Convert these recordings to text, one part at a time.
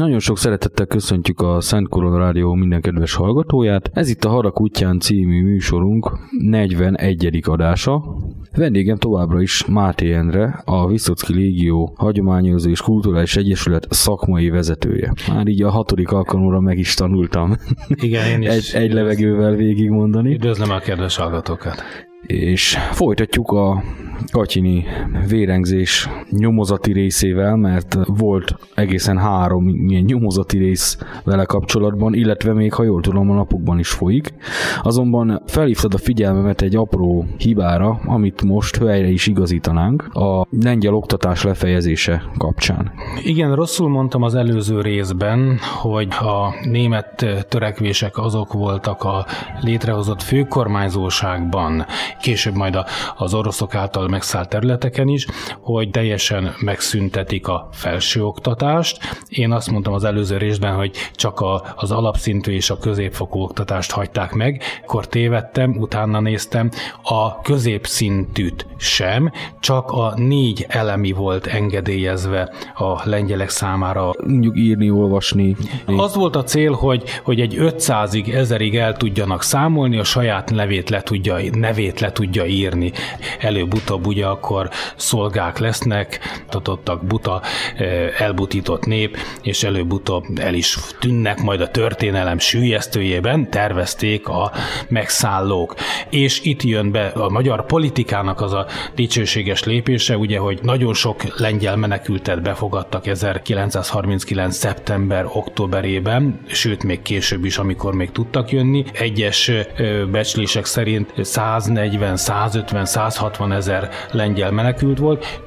Nagyon sok szeretettel köszöntjük a Szent Korona Rádió minden kedves hallgatóját. Ez itt a Harak útján című műsorunk 41. adása. Vendégem továbbra is Máté Endre, a Viszocki Légió Hagyományozó és Kulturális Egyesület szakmai vezetője. Már így a hatodik alkalomra meg is tanultam. Igen, én is. egy, egy levegővel végigmondani. Üdvözlöm a kedves hallgatókat és folytatjuk a Katyini vérengzés nyomozati részével, mert volt egészen három ilyen nyomozati rész vele kapcsolatban, illetve még, ha jól tudom, a napokban is folyik. Azonban felhívtad a figyelmemet egy apró hibára, amit most helyre is igazítanánk, a lengyel oktatás lefejezése kapcsán. Igen, rosszul mondtam az előző részben, hogy a német törekvések azok voltak a létrehozott főkormányzóságban, később majd az oroszok által megszállt területeken is, hogy teljesen megszüntetik a felsőoktatást. Én azt mondtam az előző részben, hogy csak a, az alapszintű és a középfokú oktatást hagyták meg, akkor tévedtem, utána néztem, a középszintűt sem, csak a négy elemi volt engedélyezve a lengyelek számára. Mondjuk írni, olvasni. Az volt a cél, hogy, hogy egy 500-ig, 1000-ig el tudjanak számolni, a saját nevét le tudja, nevét le tudja írni. Előbb-utóbb ugye akkor szolgák lesznek, tatottak buta, elbutított nép, és előbb-utóbb el is tűnnek majd a történelem sűjesztőjében, tervezték a megszállók. És itt jön be a magyar politikának az a dicsőséges lépése, ugye, hogy nagyon sok lengyel menekültet befogadtak 1939. szeptember-októberében, sőt még később is, amikor még tudtak jönni. Egyes becslések szerint 140, 150, 160 ezer lengyel menekült volt,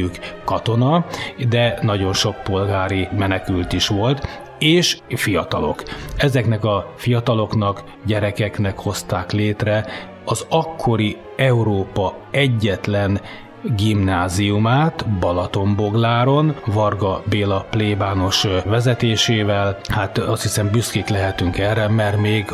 többségük katona, de nagyon sok polgári menekült is volt, és fiatalok. Ezeknek a fiataloknak, gyerekeknek hozták létre az akkori Európa egyetlen gimnáziumát Balatonbogláron, Varga Béla plébános vezetésével. Hát azt hiszem büszkék lehetünk erre, mert még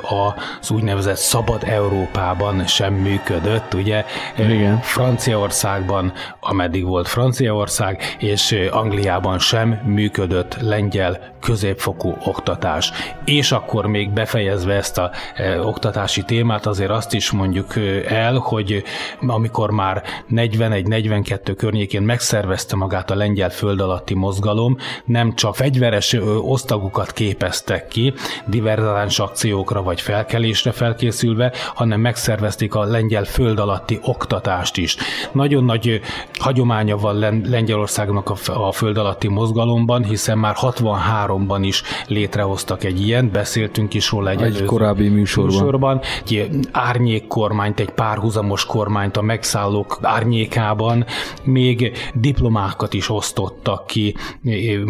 az úgynevezett Szabad Európában sem működött, ugye? Igen. Franciaországban, ameddig volt Franciaország, és Angliában sem működött lengyel középfokú oktatás. És akkor még befejezve ezt a e, oktatási témát, azért azt is mondjuk el, hogy amikor már 41 42 környékén megszervezte magát a lengyel föld alatti mozgalom, nem csak fegyveres osztagokat képeztek ki, diverzáns akciókra vagy felkelésre felkészülve, hanem megszervezték a lengyel föld alatti oktatást is. Nagyon nagy hagyománya van Lengyelországnak a föld alatti mozgalomban, hiszen már 63-ban is létrehoztak egy ilyen, beszéltünk is róla egy, egy korábbi műsorban. műsorban. Egy árnyék kormányt, egy párhuzamos kormányt a megszállók árnyékában, korábban még diplomákat is osztottak ki,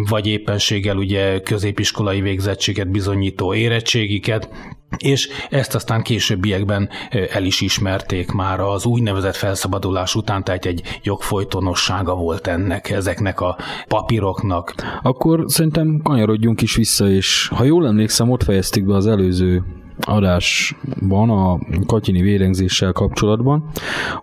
vagy éppenséggel ugye középiskolai végzettséget bizonyító érettségiket, és ezt aztán későbbiekben el is ismerték már az úgynevezett felszabadulás után, tehát egy jogfolytonossága volt ennek, ezeknek a papíroknak. Akkor szerintem kanyarodjunk is vissza, és ha jól emlékszem, ott fejeztük be az előző adásban a katyini vérengzéssel kapcsolatban,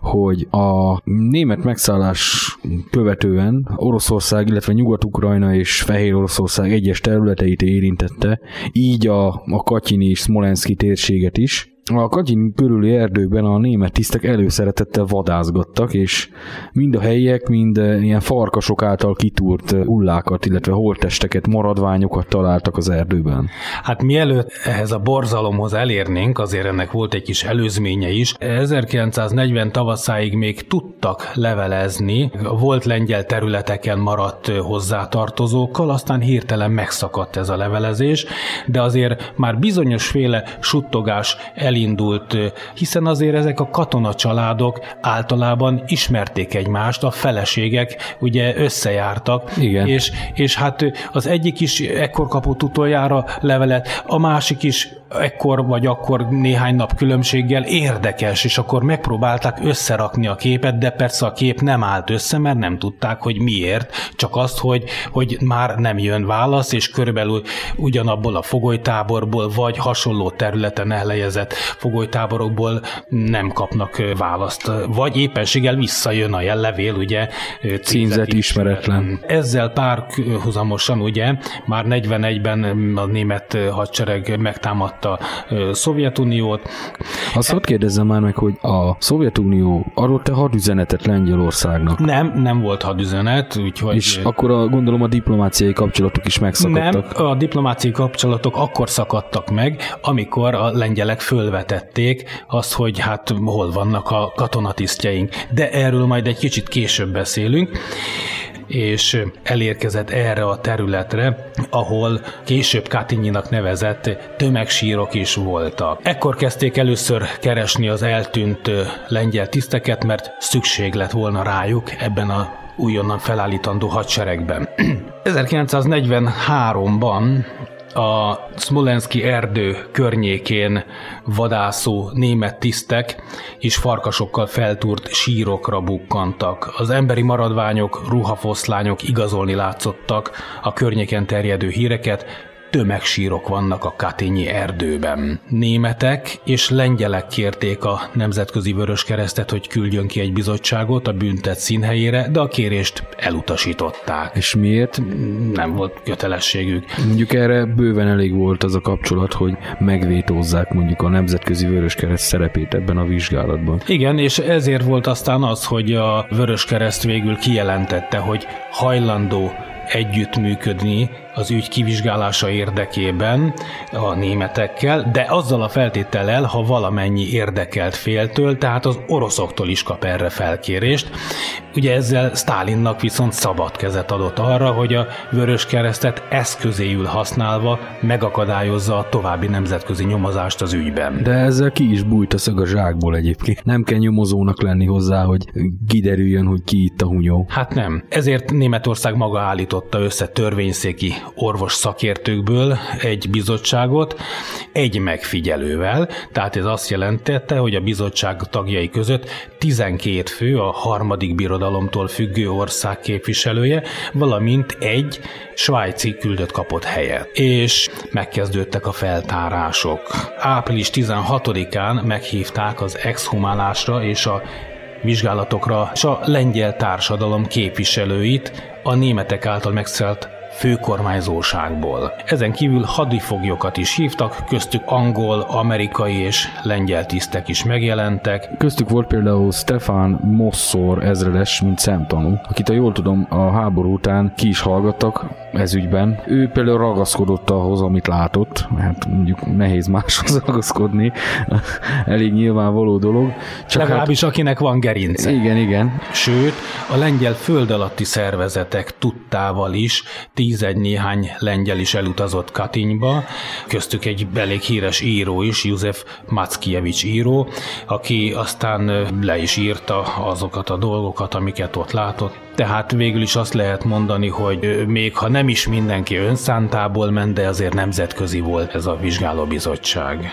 hogy a német megszállás követően Oroszország, illetve Nyugat-Ukrajna és Fehér Oroszország egyes területeit érintette, így a, a katyini és Smolenski térséget is, a Kagyin körüli erdőben a német tisztek előszeretettel vadászgattak, és mind a helyiek, mind eh, ilyen farkasok által kitúrt eh, ullákat, illetve holtesteket, maradványokat találtak az erdőben. Hát mielőtt ehhez a borzalomhoz elérnénk, azért ennek volt egy kis előzménye is. 1940 tavaszáig még tudtak levelezni, volt lengyel területeken maradt eh, hozzátartozókkal, aztán hirtelen megszakadt ez a levelezés, de azért már bizonyos féle suttogás el elindult, hiszen azért ezek a katona családok általában ismerték egymást, a feleségek ugye összejártak, Igen. És, és hát az egyik is ekkor kapott utoljára levelet, a másik is ekkor vagy akkor néhány nap különbséggel érdekes, és akkor megpróbálták összerakni a képet, de persze a kép nem állt össze, mert nem tudták, hogy miért, csak azt, hogy, hogy már nem jön válasz, és körülbelül ugyanabból a fogolytáborból, vagy hasonló területen elhelyezett fogolytáborokból nem kapnak választ, vagy éppenséggel visszajön a jellevél, ugye címzet ismeretlen. Ezzel párhuzamosan ugye már 41-ben a német hadsereg megtámadta Szovjetuniót. Azt ott kérdezzem már meg, hogy a Szovjetunió adott-e hadüzenetet Lengyelországnak? Nem, nem volt hadüzenet, úgyhogy... És akkor a, gondolom a diplomáciai kapcsolatok is megszakadtak? Nem, a diplomáciai kapcsolatok akkor szakadtak meg, amikor a lengyelek fölvettek felvetették azt, hogy hát hol vannak a katonatisztjeink. De erről majd egy kicsit később beszélünk és elérkezett erre a területre, ahol később Katinyinak nevezett tömegsírok is voltak. Ekkor kezdték először keresni az eltűnt lengyel tiszteket, mert szükség lett volna rájuk ebben a újonnan felállítandó hadseregben. 1943-ban a Smolenski erdő környékén vadászó német tisztek és farkasokkal feltúrt sírokra bukkantak. Az emberi maradványok, ruhafoszlányok igazolni látszottak a környéken terjedő híreket, tömegsírok vannak a Katényi erdőben. Németek és lengyelek kérték a Nemzetközi Vörös Keresztet, hogy küldjön ki egy bizottságot a büntet színhelyére, de a kérést elutasították. És miért? Nem volt kötelességük. Mondjuk erre bőven elég volt az a kapcsolat, hogy megvétózzák mondjuk a Nemzetközi Vörös Kereszt szerepét ebben a vizsgálatban. Igen, és ezért volt aztán az, hogy a Vörös Kereszt végül kijelentette, hogy hajlandó együttműködni az ügy kivizsgálása érdekében a németekkel, de azzal a feltétellel, ha valamennyi érdekelt féltől, tehát az oroszoktól is kap erre felkérést. Ugye ezzel Stálinnak viszont szabad kezet adott arra, hogy a Vörös Keresztet eszközéül használva megakadályozza a további nemzetközi nyomozást az ügyben. De ezzel ki is bújt a szög a zsákból egyébként. Nem kell nyomozónak lenni hozzá, hogy kiderüljön, hogy ki itt a hunyó. Hát nem. Ezért Németország maga állította össze törvényszéki orvos szakértőkből egy bizottságot, egy megfigyelővel, tehát ez azt jelentette, hogy a bizottság tagjai között 12 fő a harmadik birodalomtól függő ország képviselője, valamint egy svájci küldött kapott helyet. És megkezdődtek a feltárások. Április 16-án meghívták az exhumálásra és a vizsgálatokra és a lengyel társadalom képviselőit a németek által megszelt főkormányzóságból. Ezen kívül hadifoglyokat is hívtak, köztük angol, amerikai és lengyel tisztek is megjelentek. Köztük volt például Stefan Mosszor ezredes, mint szemtanú, akit a jól tudom a háború után ki is hallgattak ez ügyben. Ő például ragaszkodott ahhoz, amit látott, hát mondjuk nehéz máshoz ragaszkodni, elég nyilvánvaló dolog. Csak Legalábbis hát, akinek van gerince. Igen, igen. Sőt, a lengyel föld alatti szervezetek tudtával is tízegy néhány lengyel is elutazott Katinyba, köztük egy elég híres író is, József Mackiewicz író, aki aztán le is írta azokat a dolgokat, amiket ott látott. Tehát végül is azt lehet mondani, hogy még ha nem is mindenki önszántából ment, de azért nemzetközi volt ez a vizsgálóbizottság.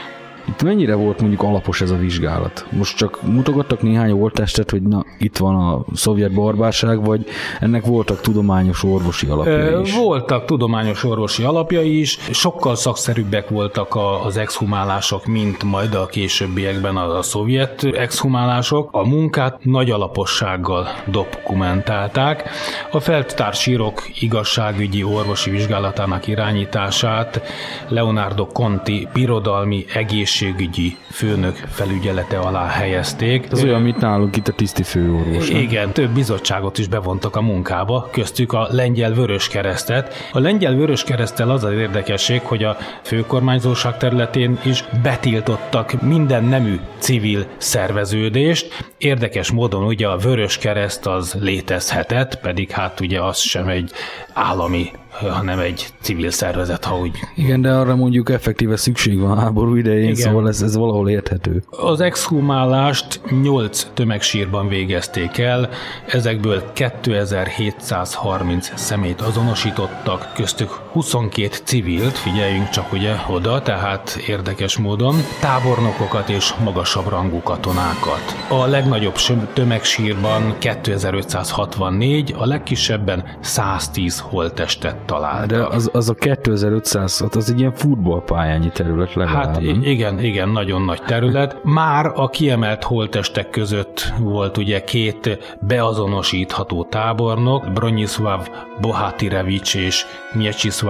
Itt mennyire volt mondjuk alapos ez a vizsgálat? Most csak mutogattak néhány oltástett, hogy na, itt van a szovjet barbárság, vagy ennek voltak tudományos orvosi alapjai is? Voltak tudományos orvosi alapjai is, sokkal szakszerűbbek voltak az exhumálások, mint majd a későbbiekben a, a szovjet exhumálások. A munkát nagy alapossággal dokumentálták. A feltársírok igazságügyi orvosi vizsgálatának irányítását Leonardo Conti birodalmi egész egészségügyi főnök felügyelete alá helyezték. Ez olyan, mint nálunk itt a tiszti főorvos. Igen, több bizottságot is bevontak a munkába, köztük a lengyel vörös keresztet. A lengyel vörös keresztel az az érdekesség, hogy a főkormányzóság területén is betiltottak minden nemű civil szerveződést. Érdekes módon ugye a vörös kereszt az létezhetett, pedig hát ugye az sem egy állami hanem egy civil szervezet, ha úgy. Igen, de arra mondjuk effektíve szükség van háború idején, Igen. szóval ez, ez valahol érthető. Az exhumálást 8 tömegsírban végezték el, ezekből 2730 szemét azonosítottak, köztük 22 civilt, figyeljünk csak ugye oda, tehát érdekes módon, tábornokokat és magasabb rangú katonákat. A legnagyobb tömegsírban 2564, a legkisebben 110 holttestet találtak. De az, az a 2500, az egy ilyen futballpályányi terület legalább. Hát igen, igen, nagyon nagy terület. Már a kiemelt holtestek között volt ugye két beazonosítható tábornok, Bronislav Bohatirevics és Mieczysław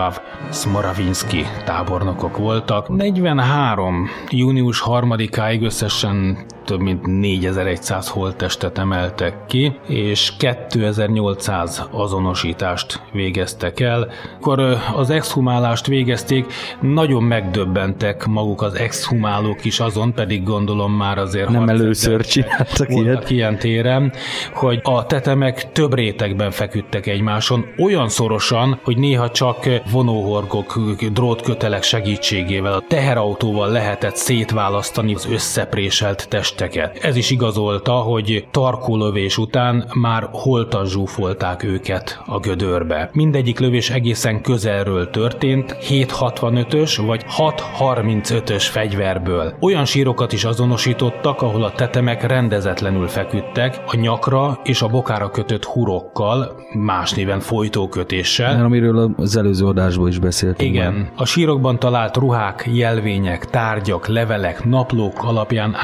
Smoravinski tábornokok voltak. 43. június 3-áig összesen több mint 4100 holttestet emeltek ki, és 2800 azonosítást végeztek el. Akkor az exhumálást végezték, nagyon megdöbbentek maguk az exhumálók is azon, pedig gondolom már azért nem először csináltak ilyet. ilyen téren, hogy a tetemek több rétegben feküdtek egymáson, olyan szorosan, hogy néha csak vonóhorgok, drótkötelek segítségével a teherautóval lehetett szétválasztani az összepréselt test testeket. Ez is igazolta, hogy tarkólövés után már holtan zsúfolták őket a gödörbe. Mindegyik lövés egészen közelről történt, 7.65-ös vagy 6.35-ös fegyverből. Olyan sírokat is azonosítottak, ahol a tetemek rendezetlenül feküdtek, a nyakra és a bokára kötött hurokkal, más néven folytókötéssel. Amiről az előző adásból is beszéltünk. Igen. Már. A sírokban talált ruhák, jelvények, tárgyak, levelek, naplók alapján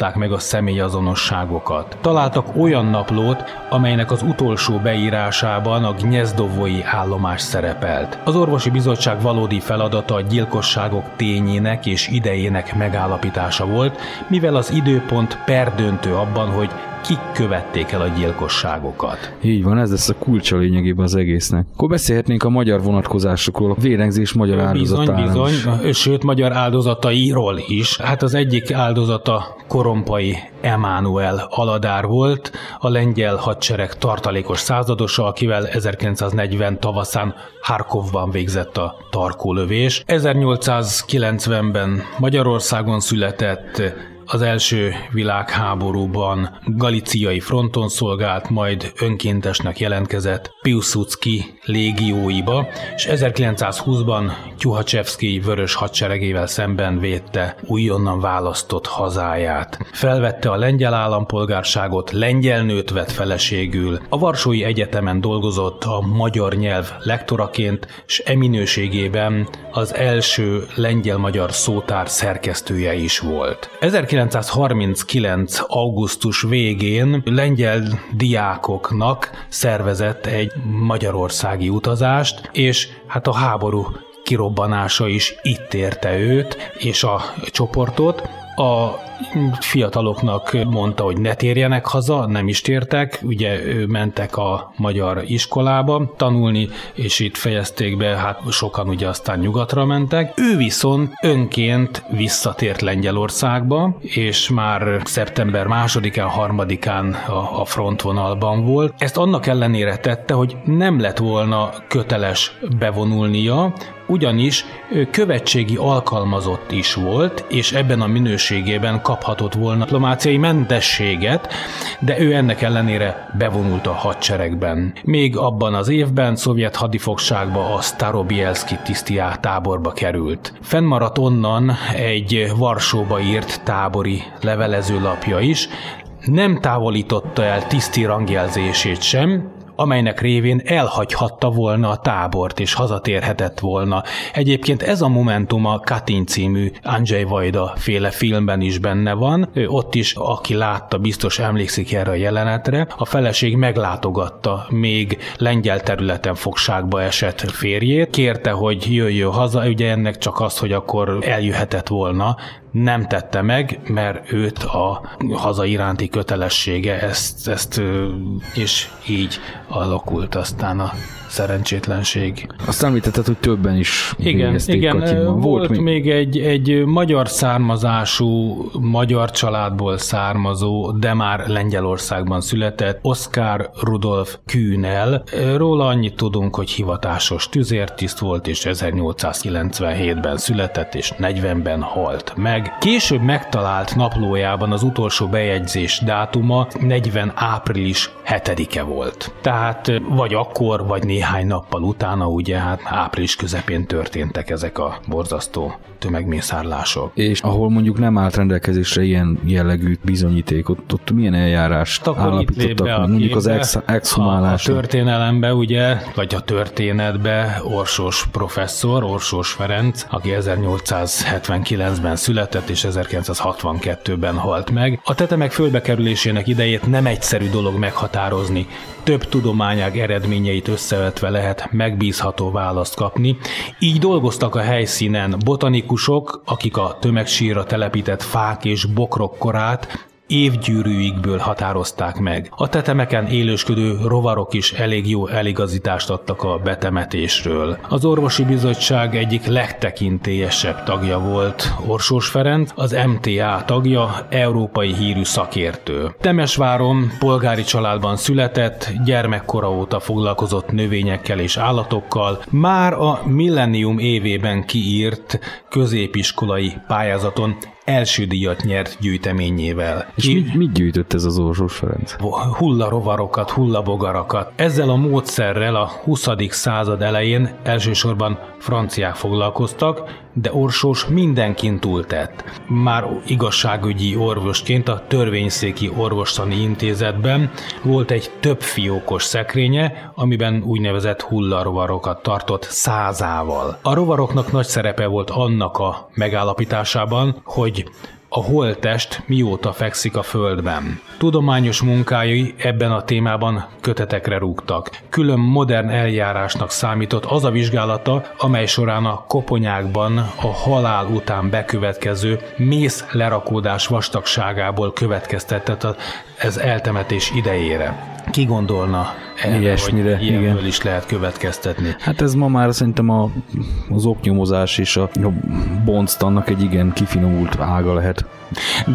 állapították meg a személyazonosságokat. Találtak olyan naplót, amelynek az utolsó beírásában a Gniezdovoi állomás szerepelt. Az orvosi bizottság valódi feladata a gyilkosságok tényének és idejének megállapítása volt, mivel az időpont perdöntő abban, hogy kik követték el a gyilkosságokat. Így van, ez lesz a kulcsa lényegében az egésznek. Akkor beszélhetnénk a magyar vonatkozásokról, a vérengzés magyar áldozatáról. Bizony, bizony, sőt, magyar áldozatairól is. Hát az egyik áldozata korompai Emánuel Aladár volt, a lengyel hadsereg tartalékos századosa, akivel 1940 tavaszán Harkovban végzett a tarkólövés. 1890-ben Magyarországon született, az első világháborúban galiciai fronton szolgált, majd önkéntesnek jelentkezett Piłsudski légióiba, és 1920-ban Tyuhacsevszki vörös hadseregével szemben védte újonnan választott hazáját. Felvette a lengyel állampolgárságot, lengyel nőt vett feleségül, a Varsói Egyetemen dolgozott a magyar nyelv lektoraként, és eminőségében az első lengyel-magyar szótár szerkesztője is volt. 1939. augusztus végén lengyel diákoknak szervezett egy magyarországi utazást, és hát a háború kirobbanása is itt érte őt és a csoportot. A fiataloknak mondta, hogy ne térjenek haza, nem is tértek, ugye mentek a magyar iskolába tanulni, és itt fejezték be, hát sokan ugye aztán nyugatra mentek. Ő viszont önként visszatért Lengyelországba, és már szeptember másodikán, harmadikán a, a frontvonalban volt. Ezt annak ellenére tette, hogy nem lett volna köteles bevonulnia, ugyanis követségi alkalmazott is volt, és ebben a minőségében kaphatott volna diplomáciai mentességet, de ő ennek ellenére bevonult a hadseregben. Még abban az évben szovjet hadifogságba a Starobielski tisztiá táborba került. Fennmaradt onnan egy Varsóba írt tábori levelezőlapja is, nem távolította el tiszti rangjelzését sem, amelynek révén elhagyhatta volna a tábort és hazatérhetett volna. Egyébként ez a momentum a Katin című Andrzej Vajda féle filmben is benne van. Ő ott is, aki látta, biztos emlékszik erre a jelenetre. A feleség meglátogatta még lengyel területen fogságba esett férjét. Kérte, hogy jöjjön haza, ugye ennek csak az, hogy akkor eljöhetett volna, nem tette meg, mert őt a haza iránti kötelessége ezt, ezt és így alakult aztán a szerencsétlenség. Azt említetted, hogy többen is Igen, igen volt, volt még, egy, egy magyar származású, magyar családból származó, de már Lengyelországban született Oskar Rudolf Kühnel. Róla annyit tudunk, hogy hivatásos tüzértiszt volt, és 1897-ben született, és 40-ben halt meg. Később megtalált naplójában az utolsó bejegyzés dátuma 40 április 7-e volt. Tehát vagy akkor, vagy néhány nappal utána, ugye hát április közepén történtek ezek a borzasztó tömegmészárlások. És ahol mondjuk nem állt rendelkezésre ilyen jellegű bizonyíték, ott, ott milyen eljárást Akkor állapítottak, mondjuk az ex, exhumálás. A, a történelembe, ugye, vagy a történetbe Orsós professzor, Orsós Ferenc, aki 1879-ben született és 1962-ben halt meg. A tetemek földbekerülésének idejét nem egyszerű dolog meghatározni. Több tudományág eredményeit összevetve lehet megbízható választ kapni. Így dolgoztak a helyszínen botanik politikusok, akik a tömegsírra telepített fák és bokrok korát évgyűrűikből határozták meg. A tetemeken élősködő rovarok is elég jó eligazítást adtak a betemetésről. Az orvosi bizottság egyik legtekintélyesebb tagja volt Orsós Ferenc, az MTA tagja, európai hírű szakértő. Temesváron polgári családban született, gyermekkora óta foglalkozott növényekkel és állatokkal, már a millennium évében kiírt középiskolai pályázaton első díjat nyert gyűjteményével. És Ki... mit, mit gyűjtött ez az Orsós Ferenc? Hullarovarokat, hullabogarakat. Ezzel a módszerrel a 20. század elején elsősorban franciák foglalkoztak, de Orsós mindenkin túltett. Már igazságügyi orvosként a törvényszéki orvostani intézetben volt egy több fiókos szekrénye, amiben úgynevezett hullarovarokat tartott százával. A rovaroknak nagy szerepe volt annak a megállapításában, hogy a holttest mióta fekszik a földben. Tudományos munkái ebben a témában kötetekre rúgtak. Külön modern eljárásnak számított az a vizsgálata, amely során a koponyákban a halál után bekövetkező mész lerakódás vastagságából következtetett ez eltemetés idejére. Ki gondolna erre, Ilyesmire, hogy igen. is lehet következtetni? Hát ez ma már szerintem a, az oknyomozás és a, a bonctannak egy igen kifinomult ága lehet.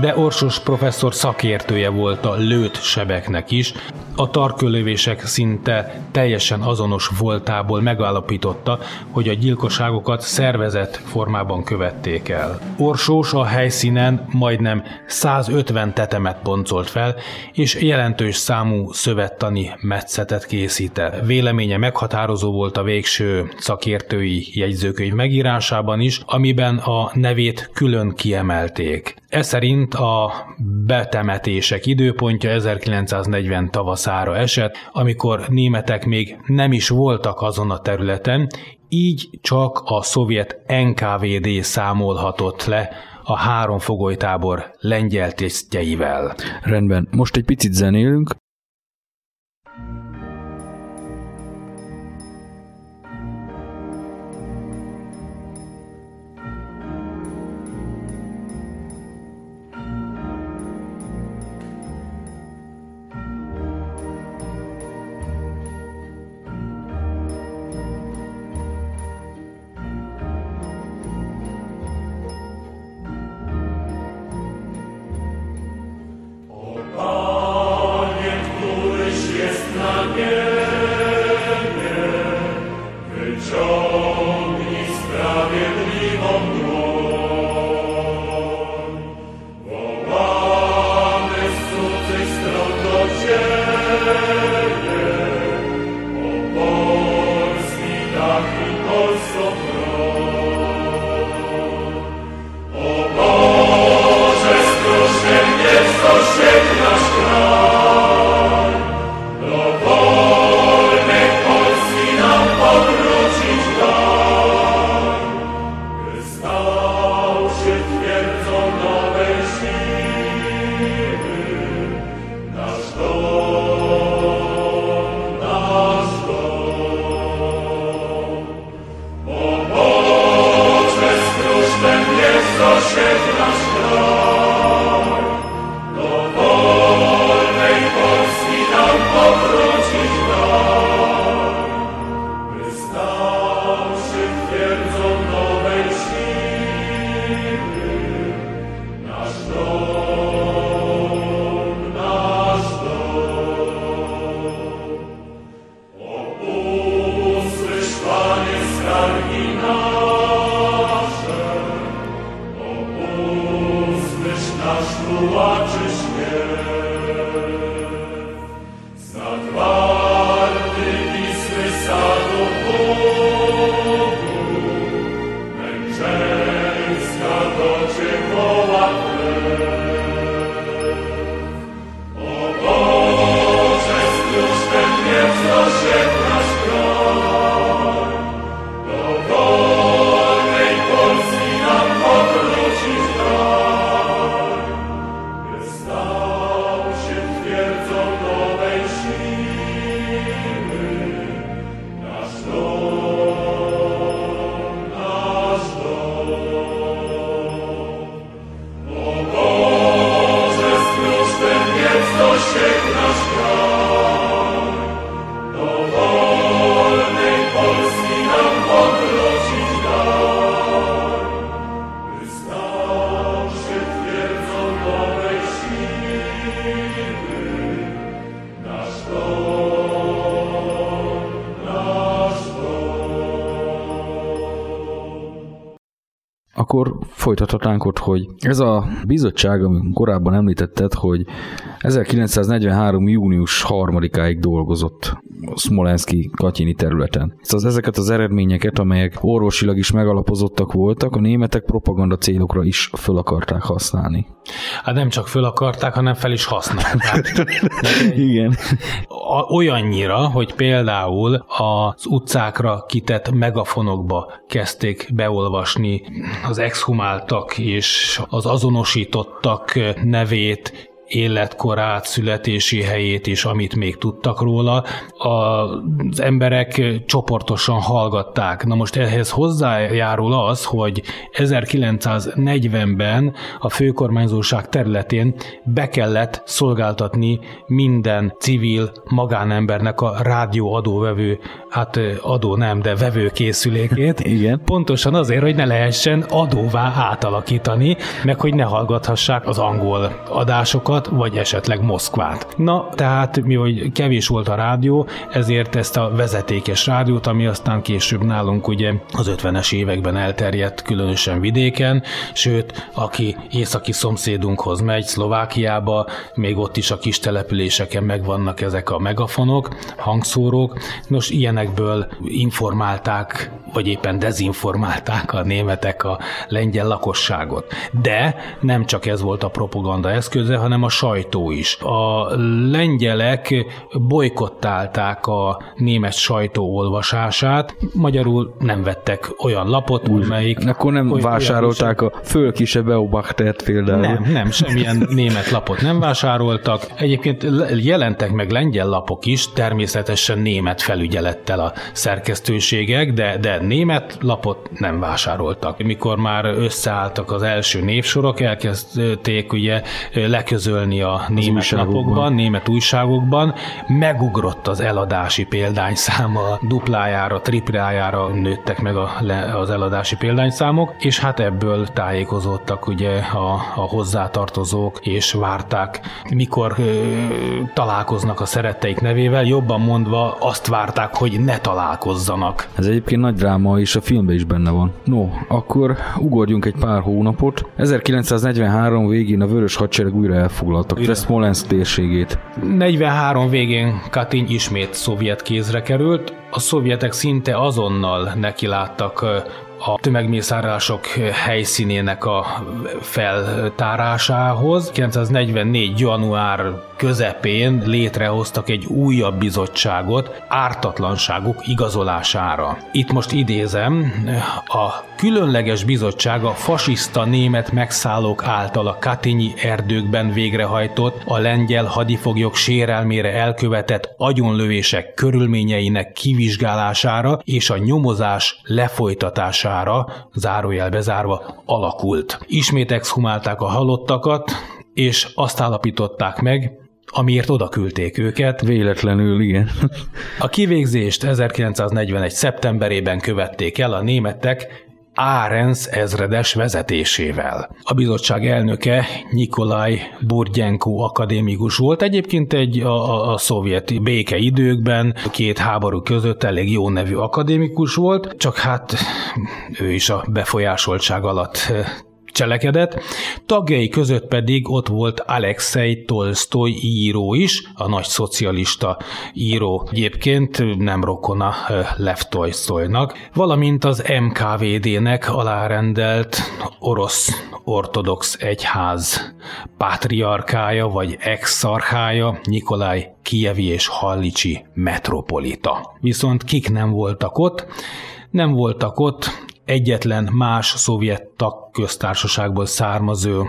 De Orsos professzor szakértője volt a lőtt sebeknek is, a tarkölövések szinte teljesen azonos voltából megállapította, hogy a gyilkosságokat szervezett formában követték el. Orsós a helyszínen majdnem 150 tetemet boncolt fel, és jelentős számú szövettani metszetet készített. Véleménye meghatározó volt a végső szakértői jegyzőkönyv megírásában is, amiben a nevét külön kiemelték. Ez szerint a betemetések időpontja 1940 tavaszára esett, amikor németek még nem is voltak azon a területen, így csak a szovjet NKVD számolhatott le a három fogolytábor lengyel tisztjeivel. Rendben, most egy picit zenélünk, ez a bizottság, amit korábban említetted, hogy 1943. június 3-áig dolgozott Smolenski Katyini területen. Szóval ezeket az eredményeket, amelyek orvosilag is megalapozottak voltak, a németek propaganda célokra is föl akarták használni. Hát nem csak föl akarták, hanem fel is használták. Igen. Olyannyira, hogy például az utcákra kitett megafonokba kezdték beolvasni az exhumáltak és az azonosítottak nevét, életkorát, születési helyét és amit még tudtak róla, az emberek csoportosan hallgatták. Na most ehhez hozzájárul az, hogy 1940-ben a főkormányzóság területén be kellett szolgáltatni minden civil magánembernek a rádióadóvevő, hát adó nem, de vevőkészülékét. Igen. Pontosan azért, hogy ne lehessen adóvá átalakítani, meg hogy ne hallgathassák az angol adásokat, Moszkvat, vagy esetleg Moszkvát. Na, tehát mi, hogy kevés volt a rádió, ezért ezt a vezetékes rádiót, ami aztán később nálunk ugye az 50-es években elterjedt, különösen vidéken, sőt, aki északi szomszédunkhoz megy, Szlovákiába, még ott is a kis településeken megvannak ezek a megafonok, hangszórók. Nos, ilyenekből informálták, vagy éppen dezinformálták a németek a lengyel lakosságot. De nem csak ez volt a propaganda eszköze, hanem a sajtó is. A lengyelek bolykottálták a német sajtó olvasását, magyarul nem vettek olyan lapot, Úgy, melyik... Akkor nem olyan, vásárolták olyan, a fölkise Beobachtert például. Nem, nem, semmilyen német lapot nem vásároltak. Egyébként jelentek meg lengyel lapok is, természetesen német felügyelettel a szerkesztőségek, de, de német lapot nem vásároltak. Mikor már összeálltak az első névsorok, elkezdték ugye leközölni közölni a német újságokban. napokban, német újságokban, megugrott az eladási példányszáma, duplájára, triplájára nőttek meg a, az eladási példányszámok, és hát ebből tájékozódtak ugye a, a hozzátartozók, és várták, mikor ö, találkoznak a szeretteik nevével, jobban mondva azt várták, hogy ne találkozzanak. Ez egyébként nagy dráma, és a filmben is benne van. No, akkor ugorjunk egy pár hónapot. 1943 végén a Vörös Hadsereg újra elfog elfoglaltak Ide. Smolensk térségét. 43 végén Katyn ismét szovjet kézre került, a szovjetek szinte azonnal nekiláttak a tömegmészárlások helyszínének a feltárásához. 1944. január közepén létrehoztak egy újabb bizottságot ártatlanságuk igazolására. Itt most idézem, a különleges bizottság a fasiszta német megszállók által a Katinyi erdőkben végrehajtott, a lengyel hadifoglyok sérelmére elkövetett agyonlövések körülményeinek kivizsgálására és a nyomozás lefolytatására, zárójel bezárva, alakult. Ismét exhumálták a halottakat, és azt állapították meg, amiért oda küldték őket. Véletlenül, igen. A kivégzést 1941. szeptemberében követték el a németek Árens ezredes vezetésével. A bizottság elnöke Nikolaj Burdjenko akadémikus volt, egyébként egy a, a, a szovjet béke időkben, két háború között elég jó nevű akadémikus volt, csak hát ő is a befolyásoltság alatt cselekedett, tagjai között pedig ott volt Alexei Tolstoy író is, a nagy szocialista író egyébként nem rokona Lev Tolstoynak, valamint az MKVD-nek alárendelt orosz ortodox egyház pátriarkája vagy exarchája Nikolaj Kievi és Hallicsi metropolita. Viszont kik nem voltak ott? Nem voltak ott egyetlen más szovjet tag köztársaságból származó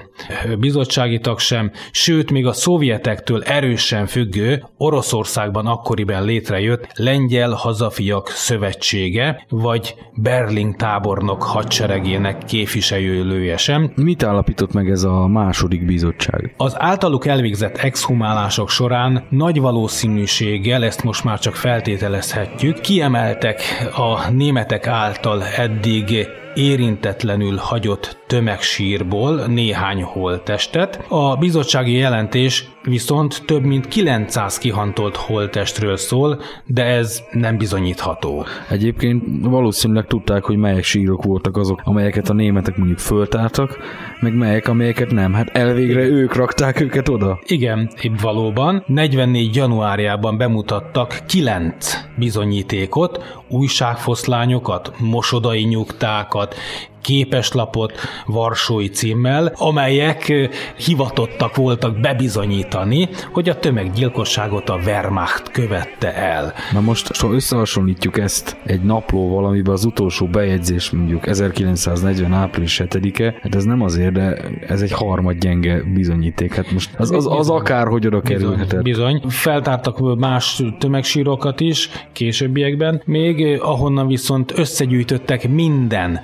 bizottsági tag sem, sőt, még a szovjetektől erősen függő Oroszországban akkoriban létrejött Lengyel Hazafiak Szövetsége, vagy Berling tábornok hadseregének képviselőlője sem. Mit állapított meg ez a második bizottság? Az általuk elvégzett exhumálások során nagy valószínűséggel, ezt most már csak feltételezhetjük, kiemeltek a németek által eddig گے érintetlenül hagyott tömegsírból néhány holttestet. A bizottsági jelentés viszont több mint 900 kihantolt holttestről szól, de ez nem bizonyítható. Egyébként valószínűleg tudták, hogy melyek sírok voltak azok, amelyeket a németek mondjuk föltártak, meg melyek, amelyeket nem. Hát elvégre ők rakták őket oda. Igen, épp valóban. 44 januárjában bemutattak 9 bizonyítékot, újságfoszlányokat, mosodai nyugtákat, but képeslapot Varsói címmel, amelyek hivatottak voltak bebizonyítani, hogy a tömeggyilkosságot a Wehrmacht követte el. Na most, ha összehasonlítjuk ezt egy naplóval, amiben az utolsó bejegyzés mondjuk 1940. április 7-e, hát ez nem azért, de ez egy harmad gyenge bizonyíték. Hát most az, az, az akárhogy oda kerülhetett. Bizony, bizony. Feltártak más tömegsírokat is későbbiekben, még ahonnan viszont összegyűjtöttek minden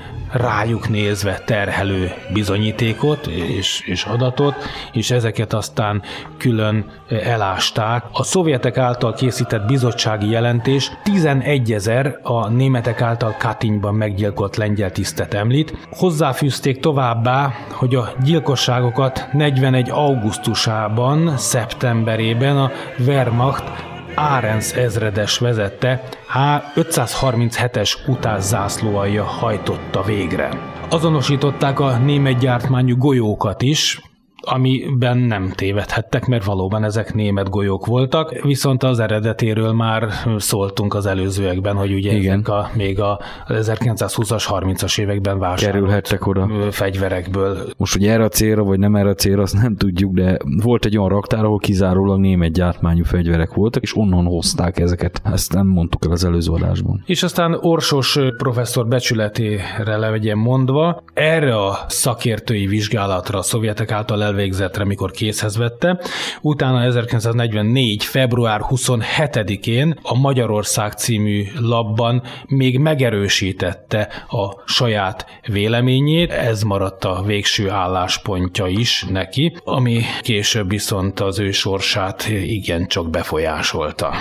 rájuk nézve terhelő bizonyítékot és, és adatot, és ezeket aztán külön elásták. A szovjetek által készített bizottsági jelentés 11 ezer a németek által Katinyban meggyilkolt lengyel tisztet említ. Hozzáfűzték továbbá, hogy a gyilkosságokat 41 augusztusában, szeptemberében a Wehrmacht Árenc ezredes vezette, H537-es utánzászlóalja hajtotta végre. Azonosították a német gyártmányú golyókat is, amiben nem tévedhettek, mert valóban ezek német golyók voltak, viszont az eredetéről már szóltunk az előzőekben, hogy ugye Igen. ezek a, még a 1920-as, 30-as években vásárolt Kerülhettek oda. fegyverekből. Most, hogy erre a célra, vagy nem erre a célra, azt nem tudjuk, de volt egy olyan raktár, ahol kizárólag német gyártmányú fegyverek voltak, és onnan hozták ezeket. Ezt nem mondtuk el az előző adásban. És aztán Orsos professzor becsületére levegyen mondva, erre a szakértői vizsgálatra a szovjetek által elvégzettre, mikor készhez vette. Utána 1944. február 27-én a Magyarország című labban még megerősítette a saját véleményét, ez maradt a végső álláspontja is neki, ami később viszont az ő sorsát igencsak befolyásolta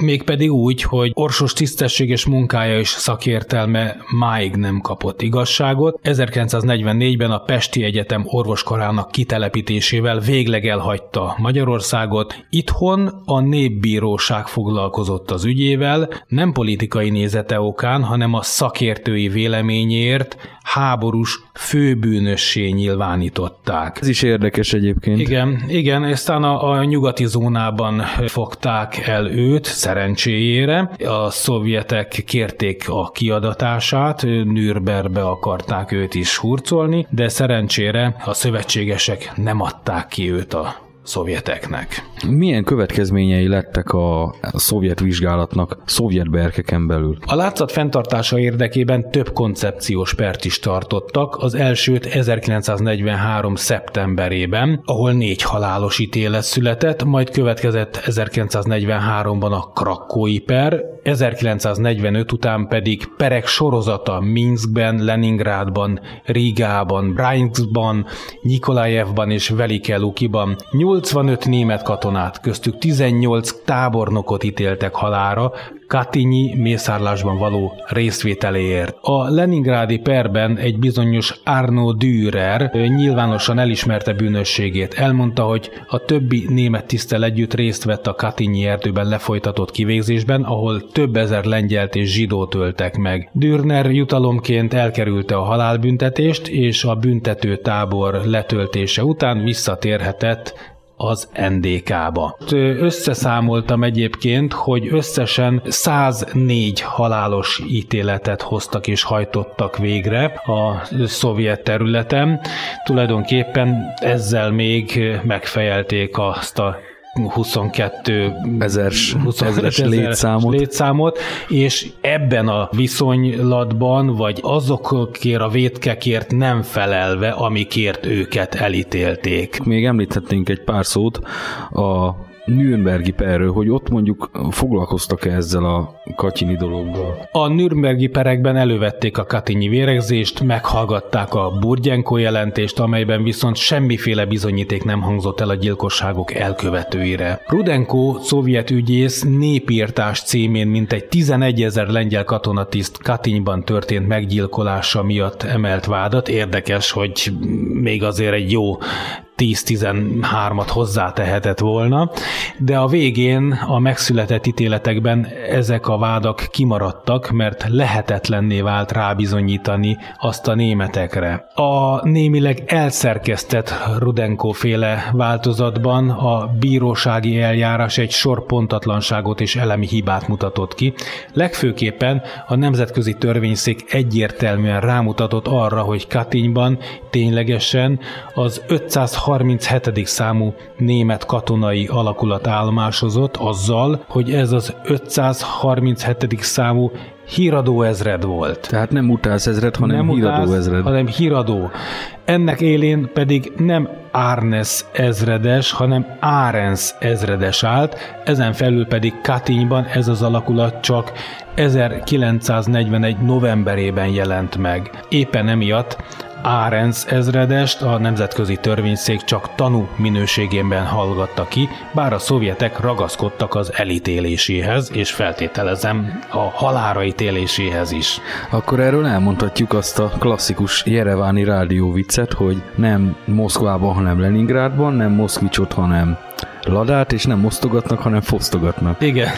mégpedig úgy, hogy Orsos tisztességes munkája és szakértelme máig nem kapott igazságot. 1944-ben a Pesti Egyetem orvoskarának kitelepítésével végleg elhagyta Magyarországot. Itthon a népbíróság foglalkozott az ügyével, nem politikai nézete okán, hanem a szakértői véleményért háborús főbűnössé nyilvánították. Ez is érdekes egyébként. Igen, igen, aztán a, a nyugati zónában fogták el őt, szerencséjére. A szovjetek kérték a kiadatását, Nürnbergbe akarták őt is hurcolni, de szerencsére a szövetségesek nem adták ki őt a szovjeteknek. Milyen következményei lettek a szovjet vizsgálatnak szovjet berkeken belül? A látszat fenntartása érdekében több koncepciós pert is tartottak, az elsőt 1943. szeptemberében, ahol négy halálos ítélet született, majd következett 1943-ban a Krakói per, 1945 után pedig perek sorozata Minskben, Leningrádban, Rigában, Bryanskban, Nikolajevban és Velikelukiban 85 német katonát, köztük 18 tábornokot ítéltek halára, Katinyi mészárlásban való részvételéért. A Leningrádi perben egy bizonyos Arno Dürer nyilvánosan elismerte bűnösségét. Elmondta, hogy a többi német tisztel együtt részt vett a Katinyi erdőben lefolytatott kivégzésben, ahol több ezer lengyelt és zsidót öltek meg. Dürner jutalomként elkerülte a halálbüntetést, és a büntető tábor letöltése után visszatérhetett az NDK-ba. Összeszámoltam egyébként, hogy összesen 104 halálos ítéletet hoztak és hajtottak végre a szovjet területen. Tulajdonképpen ezzel még megfejelték azt a 22 ezers, ezeres létszámot. létszámot, és ebben a viszonylatban, vagy azokért a vétkekért nem felelve, amikért őket elítélték. Még említhetnénk egy pár szót a Nürnbergi perről, hogy ott mondjuk foglalkoztak -e ezzel a Katyini dologgal? A Nürnbergi perekben elővették a Katinyi véregzést, meghallgatták a Burgyenko jelentést, amelyben viszont semmiféle bizonyíték nem hangzott el a gyilkosságok elkövetőire. Rudenko, szovjet ügyész, népírtás címén mintegy 11 ezer lengyel katonatiszt Katinyban történt meggyilkolása miatt emelt vádat. Érdekes, hogy még azért egy jó 10-13-at hozzátehetett volna, de a végén a megszületett ítéletekben ezek a vádak kimaradtak, mert lehetetlenné vált rábizonyítani azt a németekre. A némileg elszerkesztett Rudenko féle változatban a bírósági eljárás egy sor pontatlanságot és elemi hibát mutatott ki. Legfőképpen a Nemzetközi Törvényszék egyértelműen rámutatott arra, hogy Katinyban ténylegesen az 500 37. számú német katonai alakulat állomásozott azzal, hogy ez az 537. számú híradó ezred volt. Tehát nem utász ezred, hanem nem híradó utász, ezred. hanem híradó. Ennek élén pedig nem Árnes ezredes, hanem Árens ezredes állt, ezen felül pedig Katinyban ez az alakulat csak 1941. novemberében jelent meg. Éppen emiatt Árens ezredest a Nemzetközi Törvényszék csak tanú minőségében hallgatta ki, bár a szovjetek ragaszkodtak az elítéléséhez, és feltételezem a halára ítéléséhez is. Akkor erről elmondhatjuk azt a klasszikus jereváni rádióviccet, hogy nem Moszkvában, hanem Leningrádban, nem Moszkvicsot, hanem ladát, és nem mosztogatnak, hanem fosztogatnak. Igen.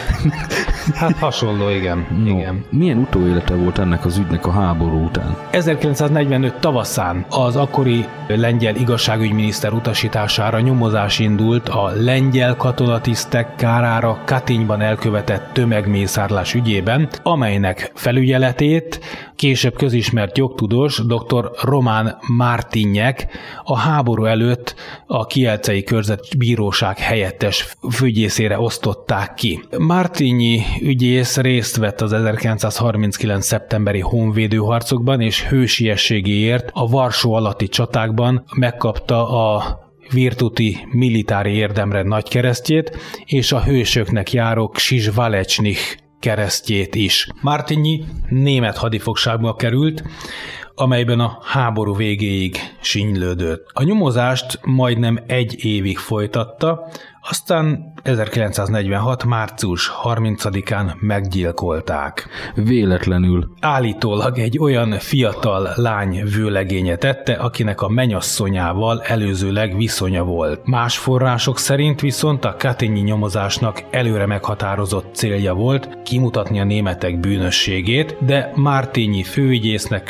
Hát hasonló, igen. No, igen. Milyen utóélete volt ennek az ügynek a háború után? 1945 tavaszán az akkori lengyel igazságügyminiszter utasítására nyomozás indult a lengyel katonatisztek kárára Katinyban elkövetett tömegmészárlás ügyében, amelynek felügyeletét később közismert jogtudós dr. Román Mártinyek a háború előtt a Kielcei Körzetbíróság helyettes főgyészére osztották ki. Mártinyi ügyész részt vett az 1939. szeptemberi honvédőharcokban, és hősiességéért a Varsó alatti csatákban megkapta a Virtuti militári érdemre nagykeresztjét, és a hősöknek járó Ksis Valecsnich keresztjét is. Mártinyi német hadifogságba került, amelyben a háború végéig sinylődött. A nyomozást majdnem egy évig folytatta, aztán 1946. március 30-án meggyilkolták. Véletlenül. Állítólag egy olyan fiatal lány vőlegénye tette, akinek a menyasszonyával előzőleg viszonya volt. Más források szerint viszont a Katinyi nyomozásnak előre meghatározott célja volt kimutatni a németek bűnösségét, de Mártényi főügyésznek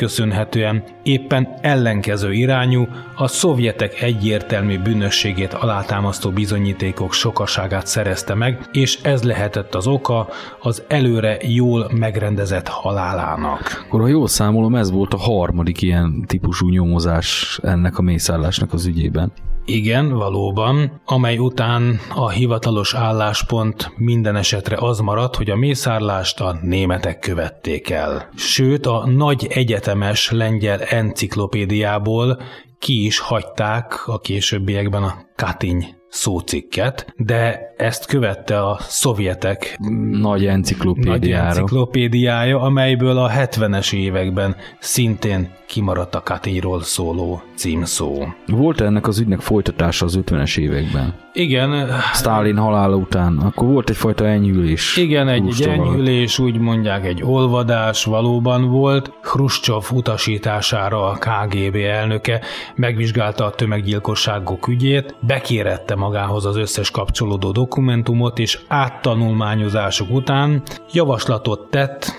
köszönhetően éppen ellenkező irányú, a szovjetek egyértelmű bűnösségét alátámasztó bizonyítékok sokaságát szerezte meg, és ez lehetett az oka az előre jól megrendezett halálának. Akkor ha jól számolom, ez volt a harmadik ilyen típusú nyomozás ennek a mészállásnak az ügyében. Igen, valóban, amely után a hivatalos álláspont minden esetre az maradt, hogy a mészárlást a németek követték el. Sőt, a nagy egyetemes lengyel enciklopédiából ki is hagyták a későbbiekben a Katiny szócikket, de ezt követte a szovjetek nagy enciklopédiája, nagy enciklopédiája amelyből a 70-es években szintén kimaradt a Katinyról szóló címszó. Volt ennek az ügynek folytatása az 50-es években? Igen. Stalin halála után, akkor volt egyfajta enyhülés. Igen, egy, egy enyhülés, úgy mondják, egy olvadás valóban volt. Khrushchev utasítására a KGB elnöke megvizsgálta a tömeggyilkosságok ügyét, bekérette magához az összes kapcsolódó dokumentumot, és áttanulmányozások után javaslatot tett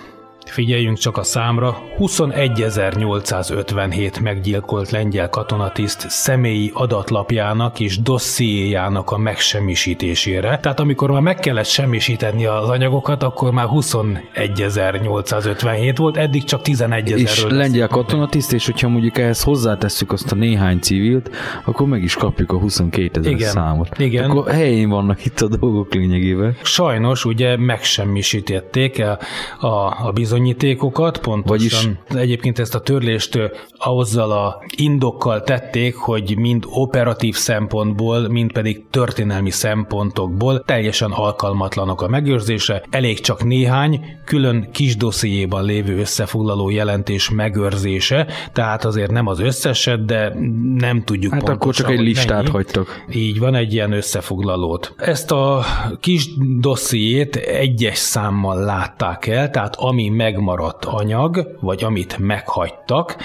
Figyeljünk csak a számra, 21.857 meggyilkolt lengyel katonatiszt személyi adatlapjának és dossziéjának a megsemmisítésére. Tehát amikor már meg kellett semmisíteni az anyagokat, akkor már 21.857 volt, eddig csak 11 ezer. És lengyel katonatiszt, és hogyha mondjuk ehhez hozzátesszük azt a néhány civilt, akkor meg is kapjuk a 22 ezer számot. Igen. Akkor helyén vannak itt a dolgok lényegében. Sajnos ugye megsemmisítették a, a, a bizony bizonyítékokat, pontosan Vagyis... egyébként ezt a törlést azzal a indokkal tették, hogy mind operatív szempontból, mind pedig történelmi szempontokból teljesen alkalmatlanok a megőrzése, elég csak néhány külön kis dossziéban lévő összefoglaló jelentés megőrzése, tehát azért nem az összeset, de nem tudjuk hát pontosan, akkor csak egy listát mennyi. hagytok. Így van, egy ilyen összefoglalót. Ezt a kis dossziét egyes számmal látták el, tehát ami megmaradt anyag, vagy amit meghagytak,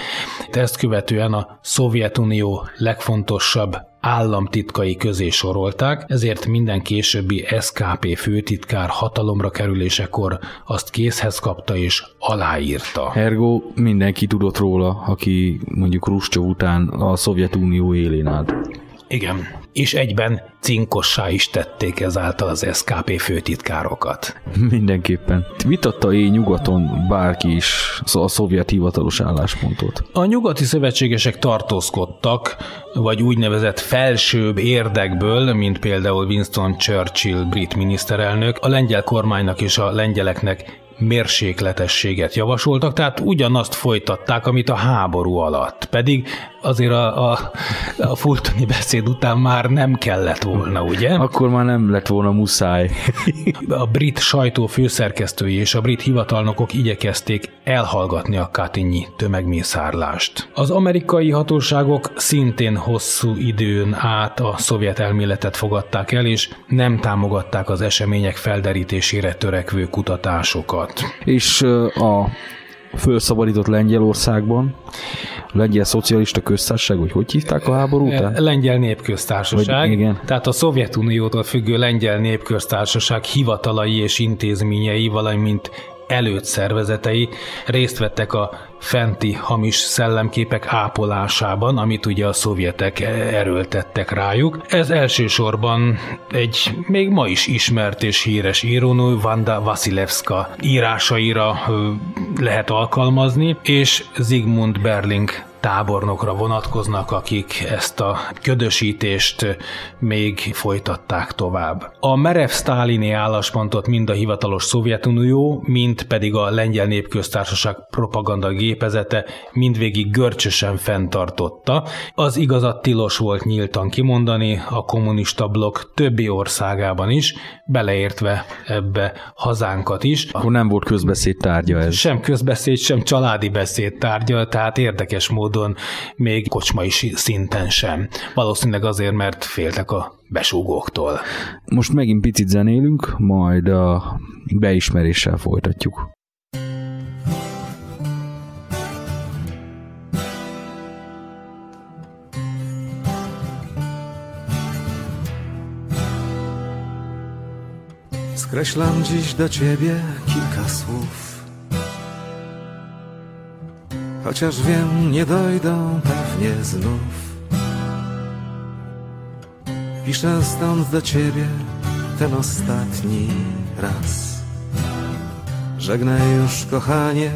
ezt követően a Szovjetunió legfontosabb államtitkai közé sorolták, ezért minden későbbi SKP főtitkár hatalomra kerülésekor azt készhez kapta és aláírta. Ergo mindenki tudott róla, aki mondjuk Ruscsov után a Szovjetunió élén állt. Igen, és egyben cinkossá is tették ezáltal az SKP főtitkárokat. Mindenképpen. Vitatta én nyugaton bárki is a szovjet hivatalos álláspontot? A nyugati szövetségesek tartózkodtak, vagy úgynevezett felsőbb érdekből, mint például Winston Churchill brit miniszterelnök, a lengyel kormánynak és a lengyeleknek mérsékletességet javasoltak, tehát ugyanazt folytatták, amit a háború alatt. Pedig azért a, a, a Fultoni beszéd után már nem kellett volna, ugye? Akkor már nem lett volna muszáj. A brit sajtó főszerkesztői és a brit hivatalnokok igyekezték elhallgatni a Katinyi tömegmészárlást. Az amerikai hatóságok szintén hosszú időn át a szovjet elméletet fogadták el, és nem támogatták az események felderítésére törekvő kutatásokat. És a fölszabadított Lengyelországban, Lengyel Szocialista Köztársaság, vagy hogy hívták a háború után? Lengyel Népköztársaság. Vagy, igen. Tehát a Szovjetuniótól függő Lengyel Népköztársaság hivatalai és intézményei, valamint előtt szervezetei részt vettek a fenti hamis szellemképek ápolásában, amit ugye a szovjetek erőltettek rájuk. Ez elsősorban egy még ma is ismert és híres írónő, Vanda Vasilevska írásaira lehet alkalmazni, és Zigmund Berling tábornokra vonatkoznak, akik ezt a ködösítést még folytatták tovább. A merev sztálini álláspontot mind a hivatalos Szovjetunió, mind pedig a Lengyel Népköztársaság propaganda gépezete mindvégig görcsösen fenntartotta. Az igazat tilos volt nyíltan kimondani a kommunista blokk többi országában is, beleértve ebbe hazánkat is. Akkor nem volt közbeszéd tárgya ez. Sem közbeszéd, sem családi beszéd tárgya, tehát érdekes módon módon, még kocsmai szinten sem. Valószínűleg azért, mert féltek a besúgóktól. Most megint picit zenélünk, majd a beismeréssel folytatjuk. Skreślam dziś do ciebie kilka słów Chociaż wiem, nie dojdą pewnie znów. Piszę stąd do ciebie ten ostatni raz. Żegnaj już, kochanie,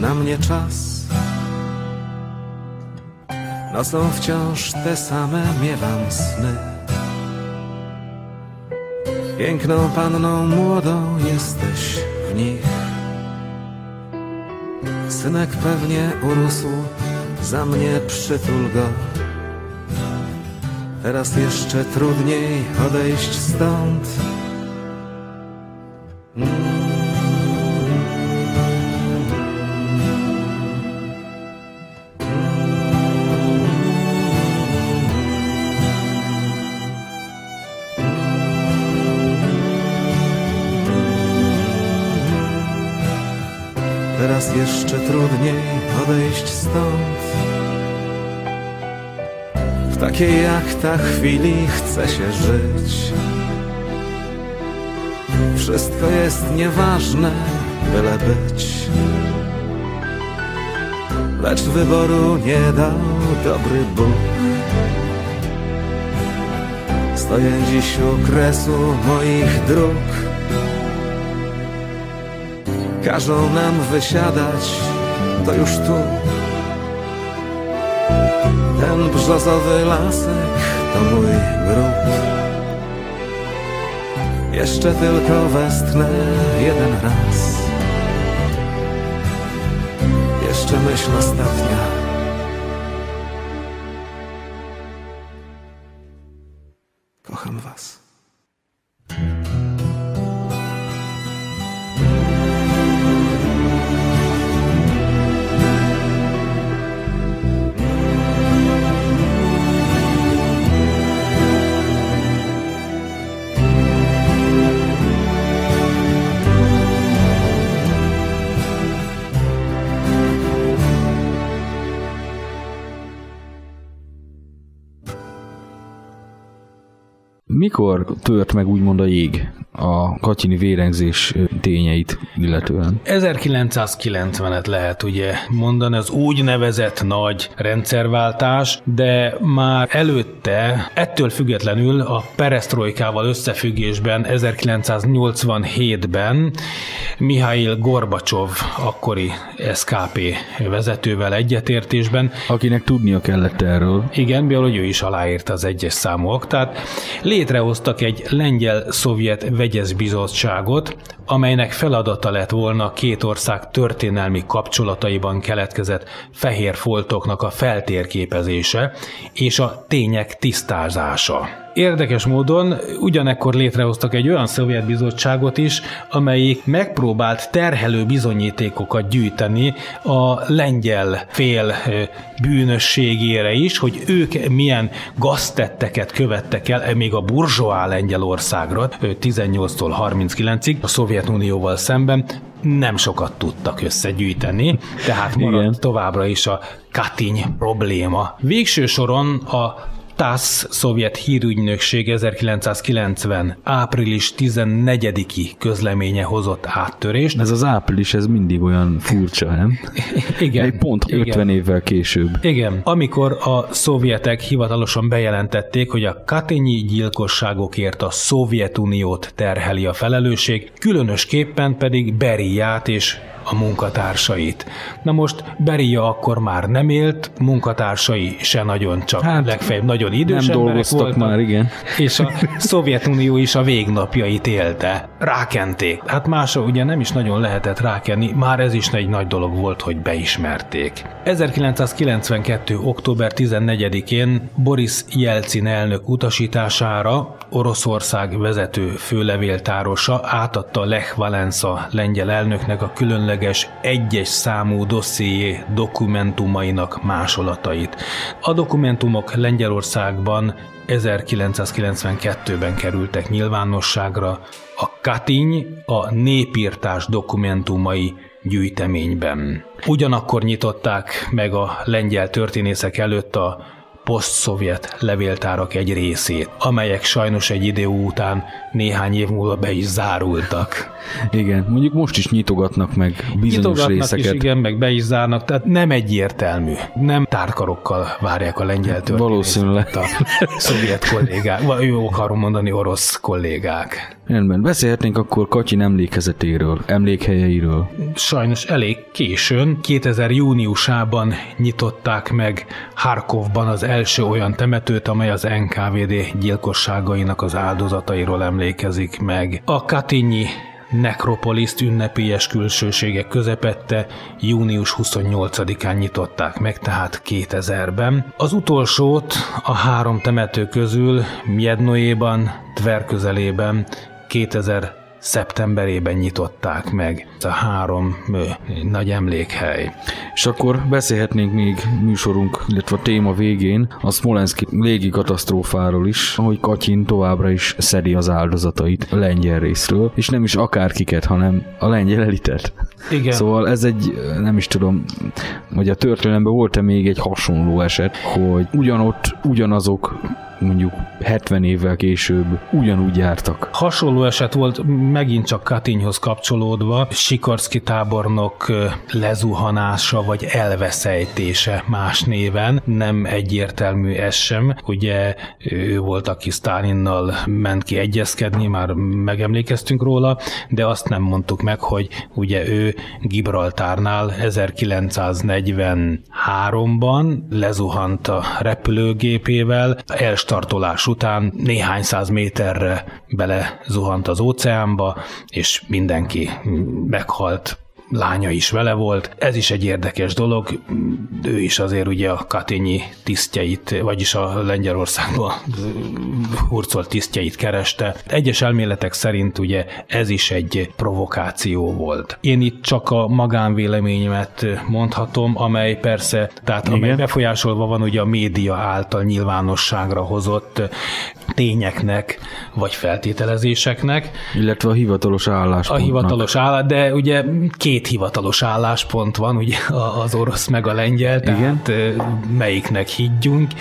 na mnie czas. Nocą wciąż te same miewam sny. Piękną panną młodą jesteś w nich Synek pewnie urósł, za mnie przytul go. Teraz jeszcze trudniej odejść stąd. Teraz jeszcze trudniej odejść stąd. W takiej jak ta chwili chce się żyć. Wszystko jest nieważne, byle być. Lecz wyboru nie dał dobry Bóg. Stoję dziś u kresu moich dróg Każą nam wysiadać, to już tu. Ten brzozowy lasek to mój grób. Jeszcze tylko westchnę jeden raz. Jeszcze myśl ostatnia. Mikor tört meg úgymond a jég a katyini vérengzés tényeit illetően? 1990-et lehet ugye mondani, az úgynevezett nagy rendszerváltás, de már előtte, ettől függetlenül a perestroikával összefüggésben 1987-ben Mihail Gorbacsov, akkori SKP vezetővel egyetértésben. Akinek tudnia kellett erről. Igen, mivel ő is aláírta az egyes számú aktát. Létrehoztak egy lengyel-szovjet vegyes bizottságot, amelynek feladata lett volna két ország történelmi kapcsolataiban keletkezett fehér foltoknak a feltérképezése és a tények tisztázása. Érdekes módon ugyanekkor létrehoztak egy olyan szovjet bizottságot is, amelyik megpróbált terhelő bizonyítékokat gyűjteni a lengyel fél bűnösségére is, hogy ők milyen gaztetteket követtek el, e még a burzsóá Lengyelországra 18-tól 39-ig a Szovjetunióval szemben, nem sokat tudtak összegyűjteni, tehát maradt Igen. továbbra is a Katiny probléma. Végső soron a TASZ szovjet hírügynökség 1990. április 14-i közleménye hozott áttörést. Ez az április, ez mindig olyan furcsa, nem? Igen. Egy pont 50 igen. évvel később. Igen. Amikor a szovjetek hivatalosan bejelentették, hogy a katényi gyilkosságokért a Szovjetuniót terheli a felelősség, különösképpen pedig Beriát és a munkatársait. Na most Beria akkor már nem élt, munkatársai se nagyon, csak hát, legfeljebb nagyon idős nem dolgoztak voltak, már, igen. És a Szovjetunió is a végnapjait élte. Rákenték. Hát másra ugye nem is nagyon lehetett rákenni, már ez is egy nagy dolog volt, hogy beismerték. 1992. október 14-én Boris Jelcin elnök utasítására Oroszország vezető főlevéltárosa átadta Lech Valensa lengyel elnöknek a különleges egyes számú dosszié dokumentumainak másolatait. A dokumentumok Lengyelországban 1992-ben kerültek nyilvánosságra, a Katiny a népírtás dokumentumai gyűjteményben. Ugyanakkor nyitották meg a lengyel történészek előtt a poszt-szovjet levéltárak egy részét, amelyek sajnos egy idő után néhány év múlva be is zárultak. Igen, mondjuk most is nyitogatnak meg bizonyos nyitogatnak részeket. Is, igen, meg be is zárnak, tehát nem egyértelmű. Nem tárkarokkal várják a lengyel Valószínűleg. A szovjet kollégák, vagy jó akarom mondani orosz kollégák. Rendben, beszélhetnénk akkor Katyin emlékezetéről, emlékhelyeiről. Sajnos elég későn, 2000 júniusában nyitották meg Harkovban az első olyan temetőt, amely az NKVD gyilkosságainak az áldozatairól emlékezik meg. A Katinyi nekropoliszt ünnepélyes külsőségek közepette június 28-án nyitották meg, tehát 2000-ben. Az utolsót a három temető közül Miednoéban, Tver közelében 2000 szeptemberében nyitották meg a három ö, nagy emlékhely. És akkor beszélhetnénk még műsorunk, illetve a téma végén a Smolenski légi katasztrófáról is, ahogy Katyin továbbra is szedi az áldozatait a lengyel részről, és nem is akárkiket, hanem a lengyel elitet. Igen. Szóval ez egy, nem is tudom, hogy a történelemben volt-e még egy hasonló eset, hogy ugyanott ugyanazok mondjuk 70 évvel később ugyanúgy jártak. Hasonló eset volt megint csak Katinyhoz kapcsolódva, Sikorszki tábornok lezuhanása vagy elveszejtése más néven, nem egyértelmű ez sem. Ugye ő volt, aki Sztálinnal ment ki egyezkedni, már megemlékeztünk róla, de azt nem mondtuk meg, hogy ugye ő Gibraltárnál 1943-ban lezuhant a repülőgépével, elst startolás után néhány száz méterre bele zuhant az óceánba, és mindenki meghalt lánya is vele volt. Ez is egy érdekes dolog. Ő is azért ugye a katényi tisztjeit, vagyis a Lengyelországban hurcolt tisztjeit kereste. Egyes elméletek szerint ugye ez is egy provokáció volt. Én itt csak a magánvéleményemet mondhatom, amely persze, tehát Igen. amely befolyásolva van ugye a média által nyilvánosságra hozott tényeknek, vagy feltételezéseknek. Illetve a hivatalos álláspont. A hivatalos állás, de ugye két hivatalos álláspont van, ugye az orosz meg a lengyel, tehát Igen. melyiknek higgyünk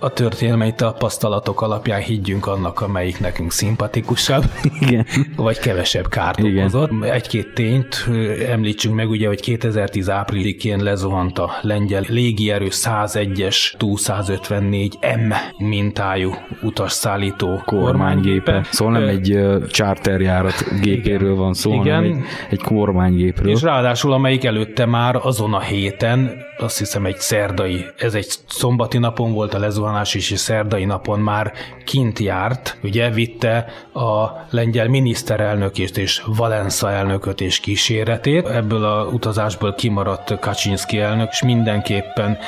a történelmi tapasztalatok alapján higgyünk annak, amelyik nekünk szimpatikusabb, Igen. vagy kevesebb kárt Igen. okozott. Egy-két tényt említsünk meg, ugye, hogy 2010 áprilikén lezuhant a lengyel légierő 101-es Tu-154M mintájú utasszállító kormánygépe. Szóval nem egy uh, charterjárat gépéről van szó, Igen. hanem egy, egy kormánygépről. És ráadásul, amelyik előtte már azon a héten, azt hiszem egy szerdai, ez egy szombati napon volt a lezuhanás, zuhanás is szerdai napon már kint járt, ugye vitte a lengyel miniszterelnökést és Valensa elnököt és kíséretét. Ebből a utazásból kimaradt Kaczynski elnök, és mindenképpen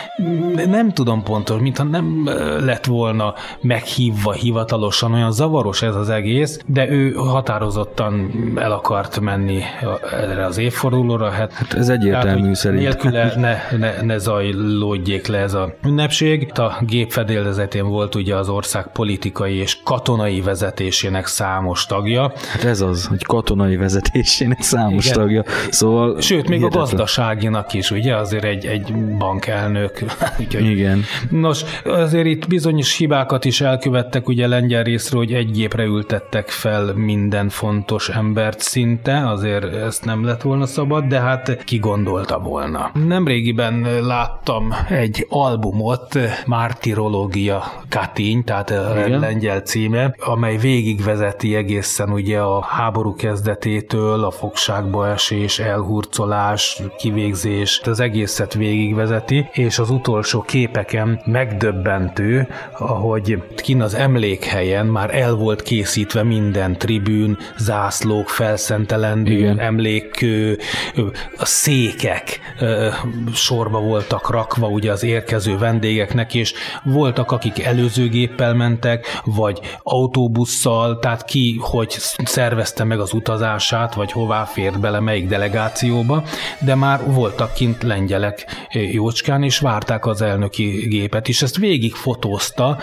nem tudom pontos, mintha nem lett volna meghívva hivatalosan, olyan zavaros ez az egész, de ő határozottan el akart menni erre az évfordulóra. Hát, hát ez egyértelmű tehát, szerint. Nélküle ne, ne, ne zajlódjék le ez a ünnepség. A gépfedés fedélzetén volt ugye az ország politikai és katonai vezetésének számos tagja. Hát ez az, hogy katonai vezetésének számos Igen. tagja. Szóval Sőt, még hihetetlen. a gazdaságinak is, ugye azért egy, egy bankelnök. Úgyhogy, Igen. Nos, azért itt bizonyos hibákat is elkövettek ugye lengyel részről, hogy egy gépre ültettek fel minden fontos embert szinte, azért ezt nem lett volna szabad, de hát ki gondolta volna. Nemrégiben láttam egy albumot, Mártiroló trilógia Katin, tehát a Igen. lengyel címe, amely végigvezeti egészen ugye a háború kezdetétől, a fogságba esés, elhurcolás, kivégzés, az egészet végigvezeti, és az utolsó képeken megdöbbentő, ahogy kin az emlékhelyen már el volt készítve minden tribűn, zászlók, felszentelendő, Igen. emlékkő, a székek sorba voltak rakva ugye az érkező vendégeknek, és volt voltak, akik előző géppel mentek, vagy autóbusszal, tehát ki, hogy szervezte meg az utazását, vagy hová fért bele, melyik delegációba, de már voltak kint lengyelek jócskán, és várták az elnöki gépet, és ezt végig fotózta,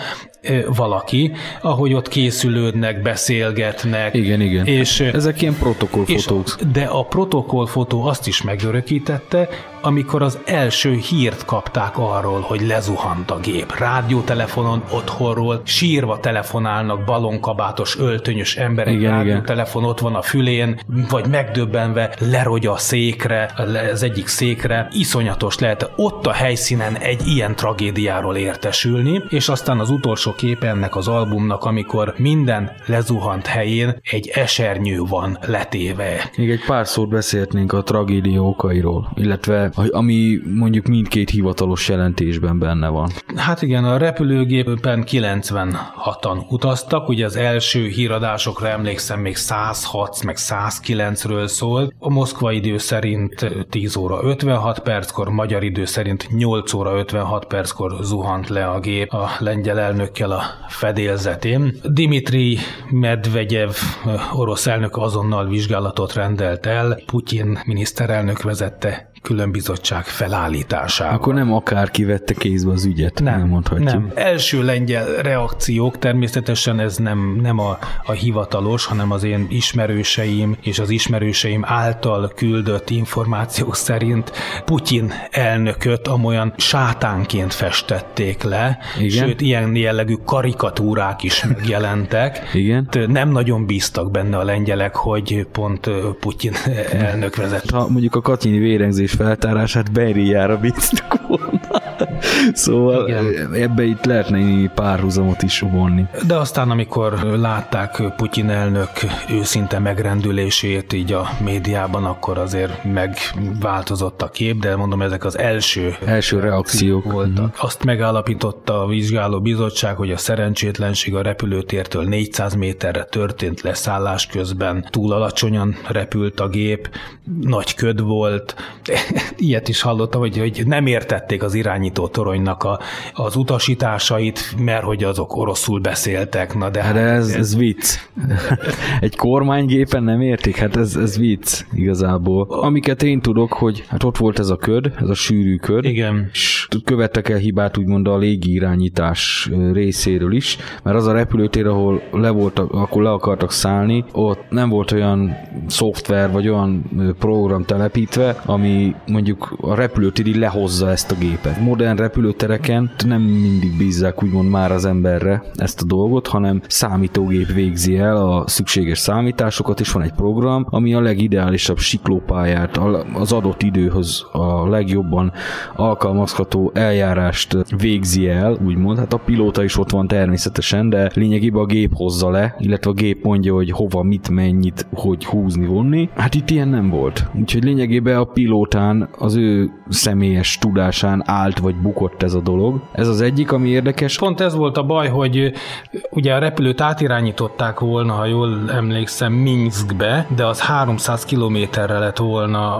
valaki, ahogy ott készülődnek, beszélgetnek. Igen, igen. És, Ezek ilyen protokollfotók. De a protokollfotó azt is megörökítette, amikor az első hírt kapták arról, hogy lezuhant a gép. Rádiótelefonon otthonról sírva telefonálnak balonkabátos, öltönyös emberek, igen, rádiótelefon ott van a fülén, vagy megdöbbenve lerogy a székre, az egyik székre. Iszonyatos lehet ott a helyszínen egy ilyen tragédiáról értesülni, és aztán az utolsó kép ennek az albumnak, amikor minden lezuhant helyén egy esernyő van letéve. Még egy pár szót beszélhetnénk a tragédia okairól, illetve ami mondjuk mindkét hivatalos jelentésben benne van. Hát igen, a repülőgépen 96-an utaztak, ugye az első híradásokra emlékszem még 106, meg 109-ről szólt. A moszkva idő szerint 10 óra 56 perckor, magyar idő szerint 8 óra 56 perckor zuhant le a gép a lengyel elnökkel a fedélzetén. Dimitri Medvegyev orosz elnök azonnal vizsgálatot rendelt el, Putyin miniszterelnök vezette különbizottság felállítására. Akkor nem akárki vette kézbe az ügyet, nem, nem mondhatjuk. Nem. Első lengyel reakciók, természetesen ez nem, nem a, a hivatalos, hanem az én ismerőseim és az ismerőseim által küldött információk szerint Putyin elnököt amolyan sátánként festették le, Igen. sőt, ilyen jellegű karikatúrák is megjelentek. Igen. Nem nagyon bíztak benne a lengyelek, hogy pont Putyin elnök vezet. Ha mondjuk a katyini vérengzés feltárását Beiriára bíztuk volna. Szóval Igen. ebbe itt lehetne párhuzamot is vonni. De aztán, amikor látták Putyin elnök őszinte megrendülését így a médiában, akkor azért megváltozott a kép, de mondom, ezek az első, első reakciók voltak. Mm. Azt megállapította a vizsgáló bizottság, hogy a szerencsétlenség a repülőtértől 400 méterre történt leszállás közben, túl alacsonyan repült a gép, nagy köd volt, ilyet is hallottam, hogy, hogy nem értették az irányító toronynak a, az utasításait, mert hogy azok oroszul beszéltek. Na de, hát ez, ez vicc. Egy kormánygépen nem értik? Hát ez, ez vicc igazából. Amiket én tudok, hogy hát ott volt ez a köd, ez a sűrű köd. Igen. És követtek el hibát úgymond a légirányítás részéről is, mert az a repülőtér, ahol le voltak, akkor le akartak szállni, ott nem volt olyan szoftver, vagy olyan program telepítve, ami mondjuk a repülőtéri lehozza ezt a gépet. Modern repülőtereken nem mindig bízzák úgymond már az emberre ezt a dolgot, hanem számítógép végzi el a szükséges számításokat, és van egy program, ami a legideálisabb siklópályát az adott időhöz a legjobban alkalmazható eljárást végzi el, úgymond. Hát a pilóta is ott van természetesen, de lényegében a gép hozza le, illetve a gép mondja, hogy hova, mit, mennyit, hogy húzni, vonni. Hát itt ilyen nem volt. Úgyhogy lényegében a pilótán az ő személyes tudásán állt vagy bukott ez a dolog. Ez az egyik, ami érdekes. Pont ez volt a baj, hogy ugye a repülőt átirányították volna, ha jól emlékszem, Minskbe, de az 300 kilométerre lett volna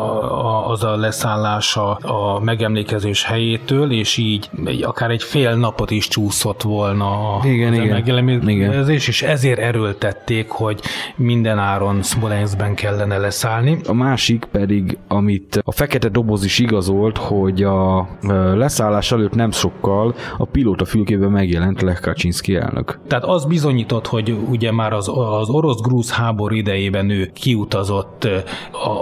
az a leszállása a megemlékezés helyétől, és így akár egy fél napot is csúszott volna a igen, igen, megemlékezés, és ezért erőltették, hogy minden áron Smolenskben kellene leszállni. A másik pedig, amit a fekete doboz is igazolt, hogy a leszállás előtt nem sokkal a pilóta fülkében megjelent Lech Kaczynski elnök. Tehát az bizonyított, hogy ugye már az, az orosz-grúz háború idejében ő kiutazott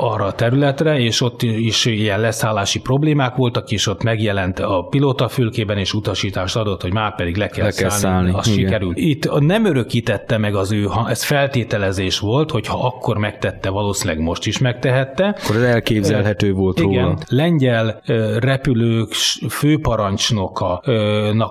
arra a területre, és ott is ilyen leszállási problémák voltak, és ott megjelent a pilóta fülkében, és utasítást adott, hogy már pedig le kell, le kell szállni. szállni. Az Igen. sikerült. Itt nem örökítette meg az ő, ha ez feltételezés volt, hogy ha akkor megtette, valószínűleg most is megtehette. Akkor ez elképzelhető volt Igen. róla. Lengyel repülők főparancsnoka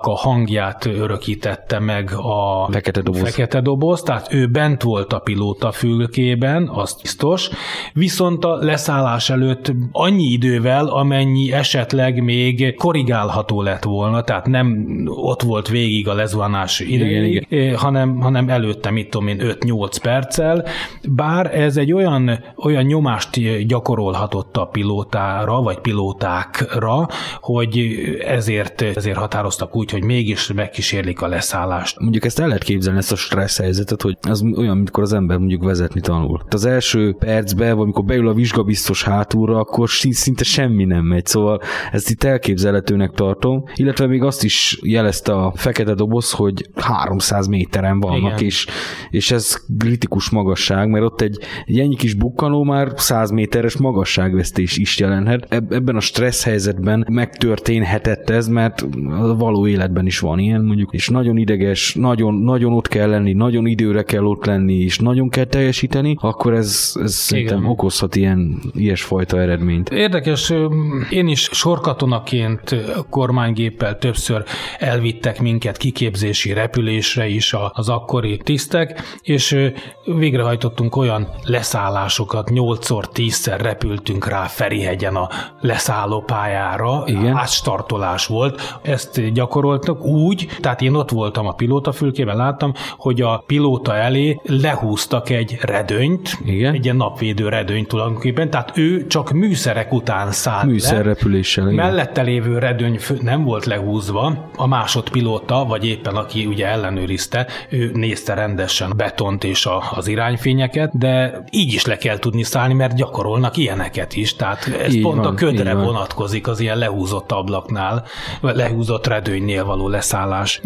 a hangját örökítette meg a fekete doboz. fekete doboz, tehát ő bent volt a pilóta fülkében, az biztos, viszont a leszállás előtt annyi idővel, amennyi esetleg még korrigálható lett volna, tehát nem ott volt végig a lezuhanás idejéig, hanem, hanem előtte, mit tudom én, 5-8 perccel, bár ez egy olyan, olyan nyomást gyakorolhatott a pilótára, vagy pilótákra, hogy ezért, ezért határoztak úgy, hogy mégis megkísérlik a leszállást. Mondjuk ezt el lehet képzelni, ezt a stressz helyzetet, hogy az olyan, amikor az ember mondjuk vezetni tanul. Az első percben, vagy amikor beül a vizsgabiztos hátulra, akkor szinte semmi nem megy, szóval ezt itt elképzelhetőnek tartom, illetve még azt is jelezte a fekete doboz, hogy 300 méteren vannak, és, és ez kritikus magasság, mert ott egy, egy ennyi kis bukkanó már 100 méteres magasságvesztés is jelenhet. Ebben a stressz helyzetben megtörténhetett ez, mert a való életben is van ilyen, mondjuk, és nagyon ideges, nagyon, nagyon ott kell lenni, nagyon időre kell ott lenni, és nagyon kell teljesíteni, akkor ez, ez szerintem okozhat ilyen ilyesfajta eredményt. Érdekes, én is sorkatonaként kormánygéppel többször elvittek minket kiképzési repülésre is az akkori tisztek, és végrehajtottunk olyan leszállásokat, 8-szor, 10-szer repültünk rá Ferihegyen a leszállópályára, Igen. Átstartolás volt, ezt gyakoroltak úgy, tehát én ott voltam a pilótafülkében, láttam, hogy a pilóta elé lehúztak egy redőnyt, Igen. egy ilyen napvédő redőnyt tulajdonképpen, tehát ő csak műszerek után szállt Műszerrepüléssel. Le. Mellette lévő redőny nem volt lehúzva, a másodpilóta, vagy éppen aki ugye ellenőrizte, ő nézte rendesen betont és a, az irányfényeket, de így is le kell tudni szállni, mert gyakorolnak ilyeneket is, tehát ez így pont van, a ködre vonatkozik az ilyen lehúzott ablaknál, vagy lehúzott redőnynél való leszállás.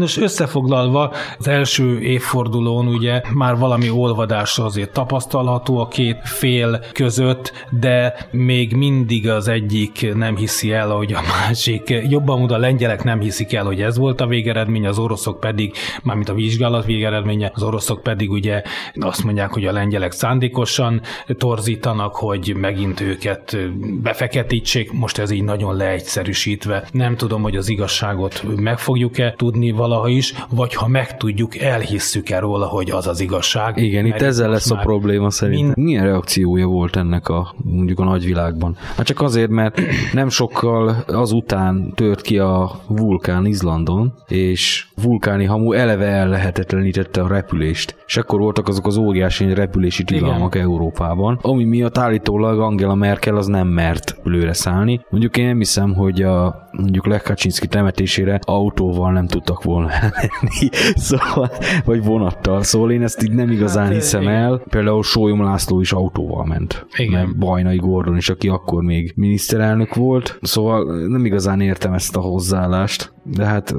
És összefoglalva az első évfordulón ugye már valami olvadás azért tapasztalható a két fél között, de még mindig az egyik nem hiszi el, hogy a másik, jobban mondva a lengyelek nem hiszik el, hogy ez volt a végeredmény, az oroszok pedig, mármint a vizsgálat végeredménye, az oroszok pedig ugye azt mondják, hogy a lengyelek szándékosan torzítanak, hogy megint őket befeketítsék, most ez így nagyon leegyszerűsít megerősítve. Nem tudom, hogy az igazságot meg fogjuk-e tudni valaha is, vagy ha megtudjuk, elhisszük-e róla, hogy az az igazság. Igen, itt ezzel lesz a probléma szerintem. Mind- Milyen reakciója volt ennek a mondjuk a nagyvilágban? Hát csak azért, mert nem sokkal azután tört ki a vulkán Izlandon, és vulkáni hamu eleve ellehetetlenítette a repülést. És akkor voltak azok az óriási repülési tilalmak Európában, ami miatt állítólag Angela Merkel az nem mert lőre szállni. Mondjuk én nem hiszem, hogy a mondjuk Lech Kaczynszki temetésére autóval nem tudtak volna elmenni, szóval, vagy vonattal. Szóval én ezt így nem igazán Hát, hiszem igen. el. Például Sólyom László is autóval ment. Igen. Mert Bajnai Gordon is, aki akkor még miniszterelnök volt. Szóval nem igazán értem ezt a hozzáállást, de hát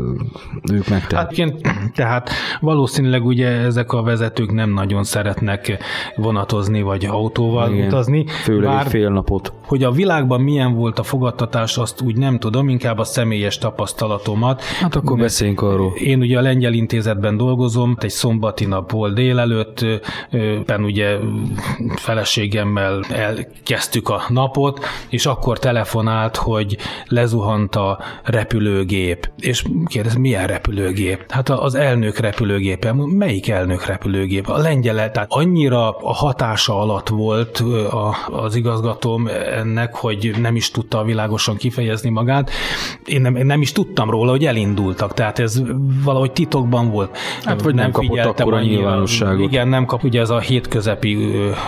ők megtehetik. Hát, tehát valószínűleg ugye ezek a vezetők nem nagyon szeretnek vonatozni vagy autóval Igen. utazni. Főleg bár- fél napot. Hogy a világban milyen volt a fogadtatás, azt úgy nem tudom, inkább a személyes tapasztalatomat. Hát akkor beszéljünk arról. Én ugye a Lengyel Intézetben dolgozom, egy szombati nap volt délelőtt, ben ugye feleségemmel elkezdtük a napot, és akkor telefonált, hogy lezuhant a repülőgép. És kérdez, milyen repülőgép? Hát az elnök repülőgépe. Melyik elnök repülőgép? A lengyel, tehát annyira a hatása alatt volt az igazgatóm ennek, hogy nem is tudta világosan kifejezni magát. Én nem, nem is tudtam róla, hogy elindultak, tehát ez valahogy titokban volt. Hát, vagy nem kapott figyeltem akkora nyilvánosságot. Igen, nem kap, ugye ez a hétközepi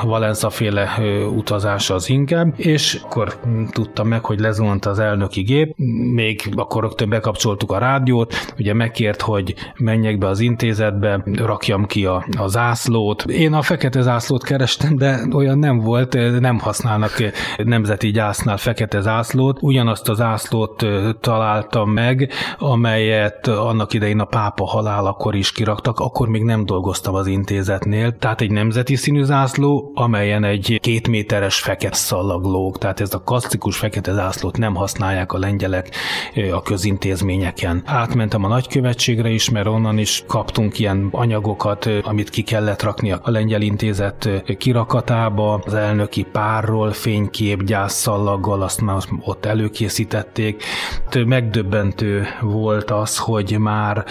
Valenza féle utazás az inkább, és akkor tudtam meg, hogy lezuhant az elnöki gép, még akkor rögtön bekapcsoltuk a rádiót, ugye megkért, hogy menjek be az intézetbe, rakjam ki a, a zászlót. Én a fekete zászlót kerestem, de olyan nem volt, ö, nem használnak ö, nemzeti gyásznál fekete zászlót. Ugyanazt a zászlót ö, találtam meg, amelyet annak idején a pápa halálakor is kiraktak, akkor még nem dolgoztam az intézetnél, tehát egy nemzeti színű zászló, amelyen egy két méteres fekete szallag lóg, tehát ez a klasszikus fekete zászlót nem használják a lengyelek a közintézményeken. Átmentem a nagykövetségre is, mert onnan is kaptunk ilyen anyagokat, amit ki kellett rakni a lengyel intézet kirakatába, az elnöki párról fénykép gyászszallaggal, azt már ott előkészítették. Megdöbbentő volt az, hogy már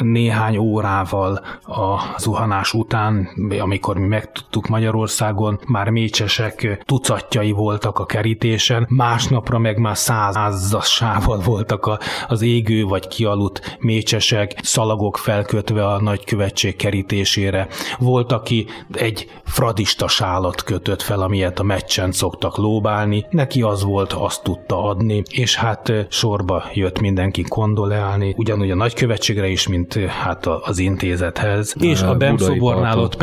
néhány órával a zuhanás után, amikor mi megtudtuk Magyarországon, már mécsesek tucatjai voltak a kerítésen, másnapra meg már százassával voltak a, az égő vagy kialudt mécsesek, szalagok felkötve a nagykövetség kerítésére. Volt, aki egy fradista sálat kötött fel, amilyet a meccsen szoktak lóbálni, neki az volt, azt tudta adni, és hát sorba jött mindenki kondoleálni, ugyanúgy a nagykövetségre is, mint hát az intézethez. És a Bemszobornál ott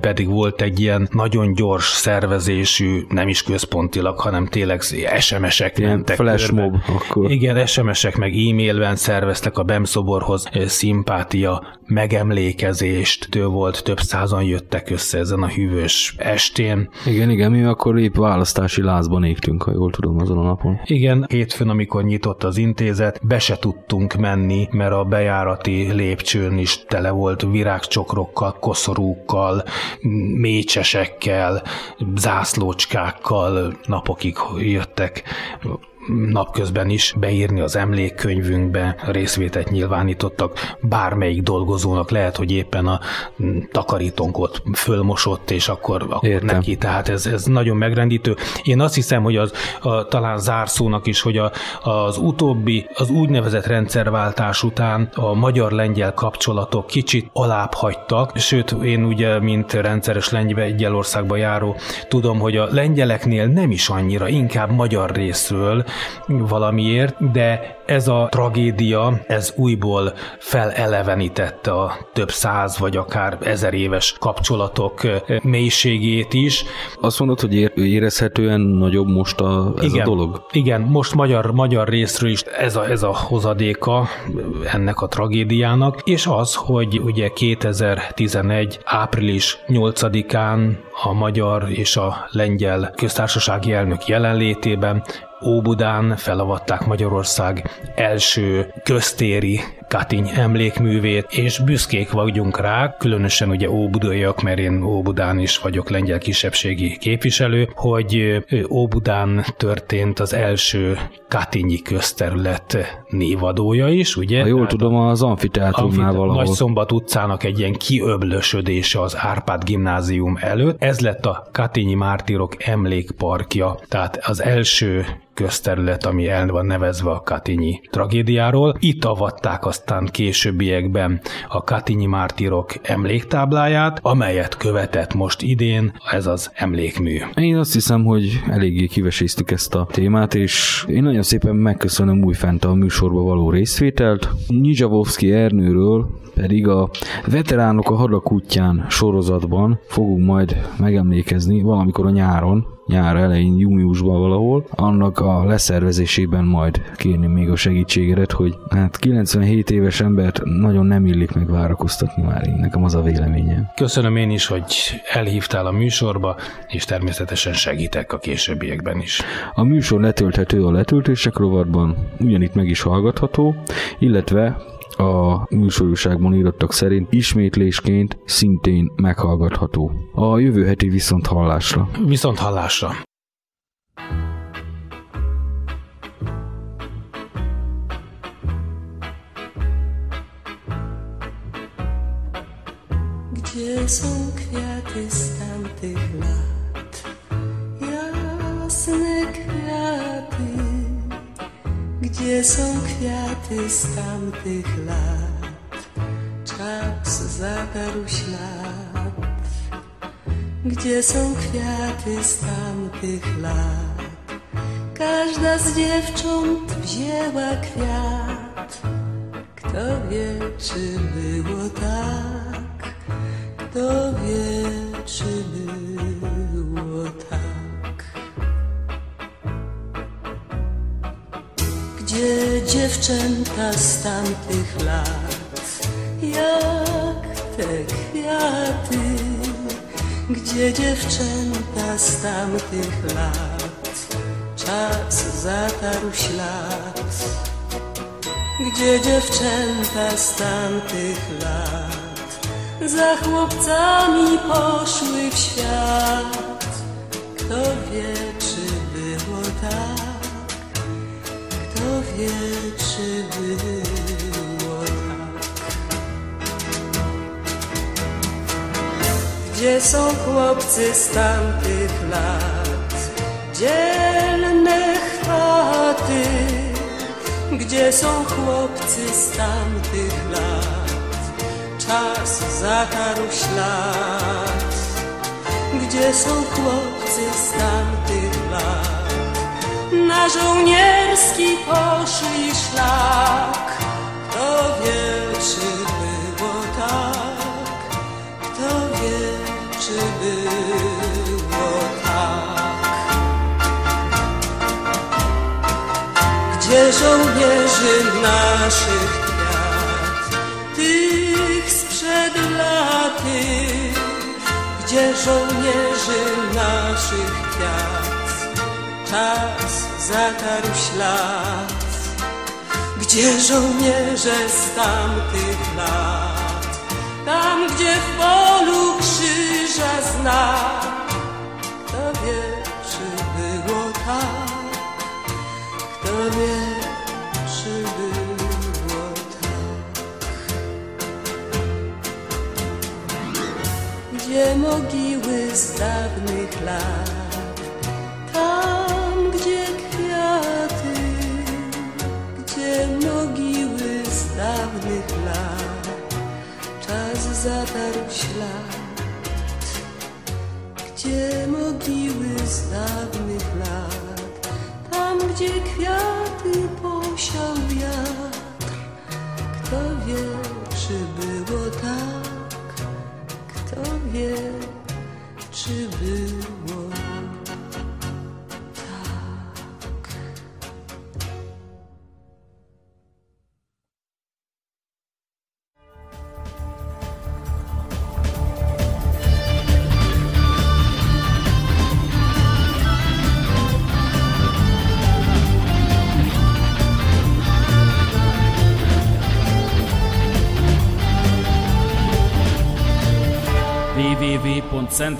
pedig, volt egy ilyen nagyon gyors szervezésű, nem is központilag, hanem tényleg SMS-ek mentek flash mob akkor. Igen, SMS-ek meg e-mailben szerveztek a Bemszoborhoz szimpátia, megemlékezést. Tő volt, több százan jöttek össze ezen a hűvös estén. Igen, igen, mi akkor épp választási lázban égtünk, ha jól tudom, azon a napon. Igen, hétfőn, amikor nyitott az intézet, be se tudtunk menni, mert a bejárati lépcsőn is tele volt virágcsokrokkal, koszorúkkal, mécsesekkel, zászlócskákkal, napokig jöttek napközben is beírni az emlékkönyvünkbe, részvételt nyilvánítottak bármelyik dolgozónak, lehet, hogy éppen a takarítónk ott fölmosott, és akkor, akkor Értem. neki, tehát ez, ez nagyon megrendítő. Én azt hiszem, hogy az a, talán zárszónak is, hogy a, az utóbbi, az úgynevezett rendszerváltás után a magyar-lengyel kapcsolatok kicsit alább hagytak, sőt, én ugye, mint rendszeres Lengyelországba járó, tudom, hogy a lengyeleknél nem is annyira, inkább magyar részről valamiért, de ez a tragédia, ez újból felelevenítette a több száz vagy akár ezer éves kapcsolatok ö, mélységét is. Azt mondod, hogy ér- érezhetően nagyobb most a, ez Igen. a dolog? Igen, most magyar, magyar részről is ez a, ez a hozadéka ennek a tragédiának, és az, hogy ugye 2011. április 8-án a magyar és a lengyel köztársasági elnök jelenlétében Óbudán felavatták Magyarország első köztéri Katiny emlékművét, és büszkék vagyunk rá, különösen ugye óbudaiak, mert én Óbudán is vagyok lengyel kisebbségi képviselő, hogy Óbudán történt az első Katinyi közterület névadója is, ugye? Ha jól hát tudom, az amfiteátrumnál valahol. Nagy Szombat utcának egy ilyen kiöblösödése az Árpád gimnázium előtt. Ez lett a Katinyi Mártírok emlékparkja, tehát az első közterület, ami el van nevezve a Katinyi tragédiáról. Itt avatták aztán későbbiekben a Katinyi mártirok emléktábláját, amelyet követett most idén ez az emlékmű. Én azt hiszem, hogy eléggé kiveséztük ezt a témát, és én nagyon szépen megköszönöm újfent a műsorba való részvételt. Nyizsavovszki Ernőről pedig a Veteránok a hadak sorozatban fogunk majd megemlékezni valamikor a nyáron, nyár elején, júniusban valahol, annak a leszervezésében majd kérni még a segítségedet, hogy hát 97 éves embert nagyon nem illik meg várakoztatni már én, nekem az a véleményem. Köszönöm én is, hogy elhívtál a műsorba, és természetesen segítek a későbbiekben is. A műsor letölthető a letöltések rovatban, ugyanitt meg is hallgatható, illetve a műsorúságban írottak szerint ismétlésként szintén meghallgatható. A jövő heti viszont hallásra. Viszont hallásra. Gdzie są kwiaty Gdzie są kwiaty z tamtych lat? Czas zatarł ślad. Gdzie są kwiaty z tamtych lat? Każda z dziewcząt wzięła kwiat. Kto wie, czy było tak? Kto wie, czy było Gdzie dziewczęta z tamtych lat, jak te kwiaty? Gdzie dziewczęta z tamtych lat, czas zatarł ślad? Gdzie dziewczęta z tamtych lat, za chłopcami poszły w świat? Kto wie, tak. Gdzie są chłopcy z tamtych lat, dzielne chwaty? Gdzie są chłopcy z tamtych lat, czas zatarł ślad? Gdzie są chłopcy z tamtych lat? Na żołnierski poszli szlak. Kto wie, czy było tak? Kto wie, czy było tak? Gdzie żołnierzy naszych kwiat, tych sprzed laty? Gdzie żołnierzy naszych kwiat? Czas zatarł ślad, gdzie żołnierze z tamtych lat, tam gdzie w polu krzyża znak. Kto wie, czy było tak, kto wie, czy było tak. Gdzie mogiły z dawnych lat, zatarł ślad, gdzie mogiły z dawnych lat, tam gdzie kwiaty posiał wiatr. Kto wie, czy było tak, kto wie, czy było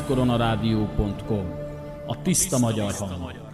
www.szentkoronarádió.com A tiszta magyar hang.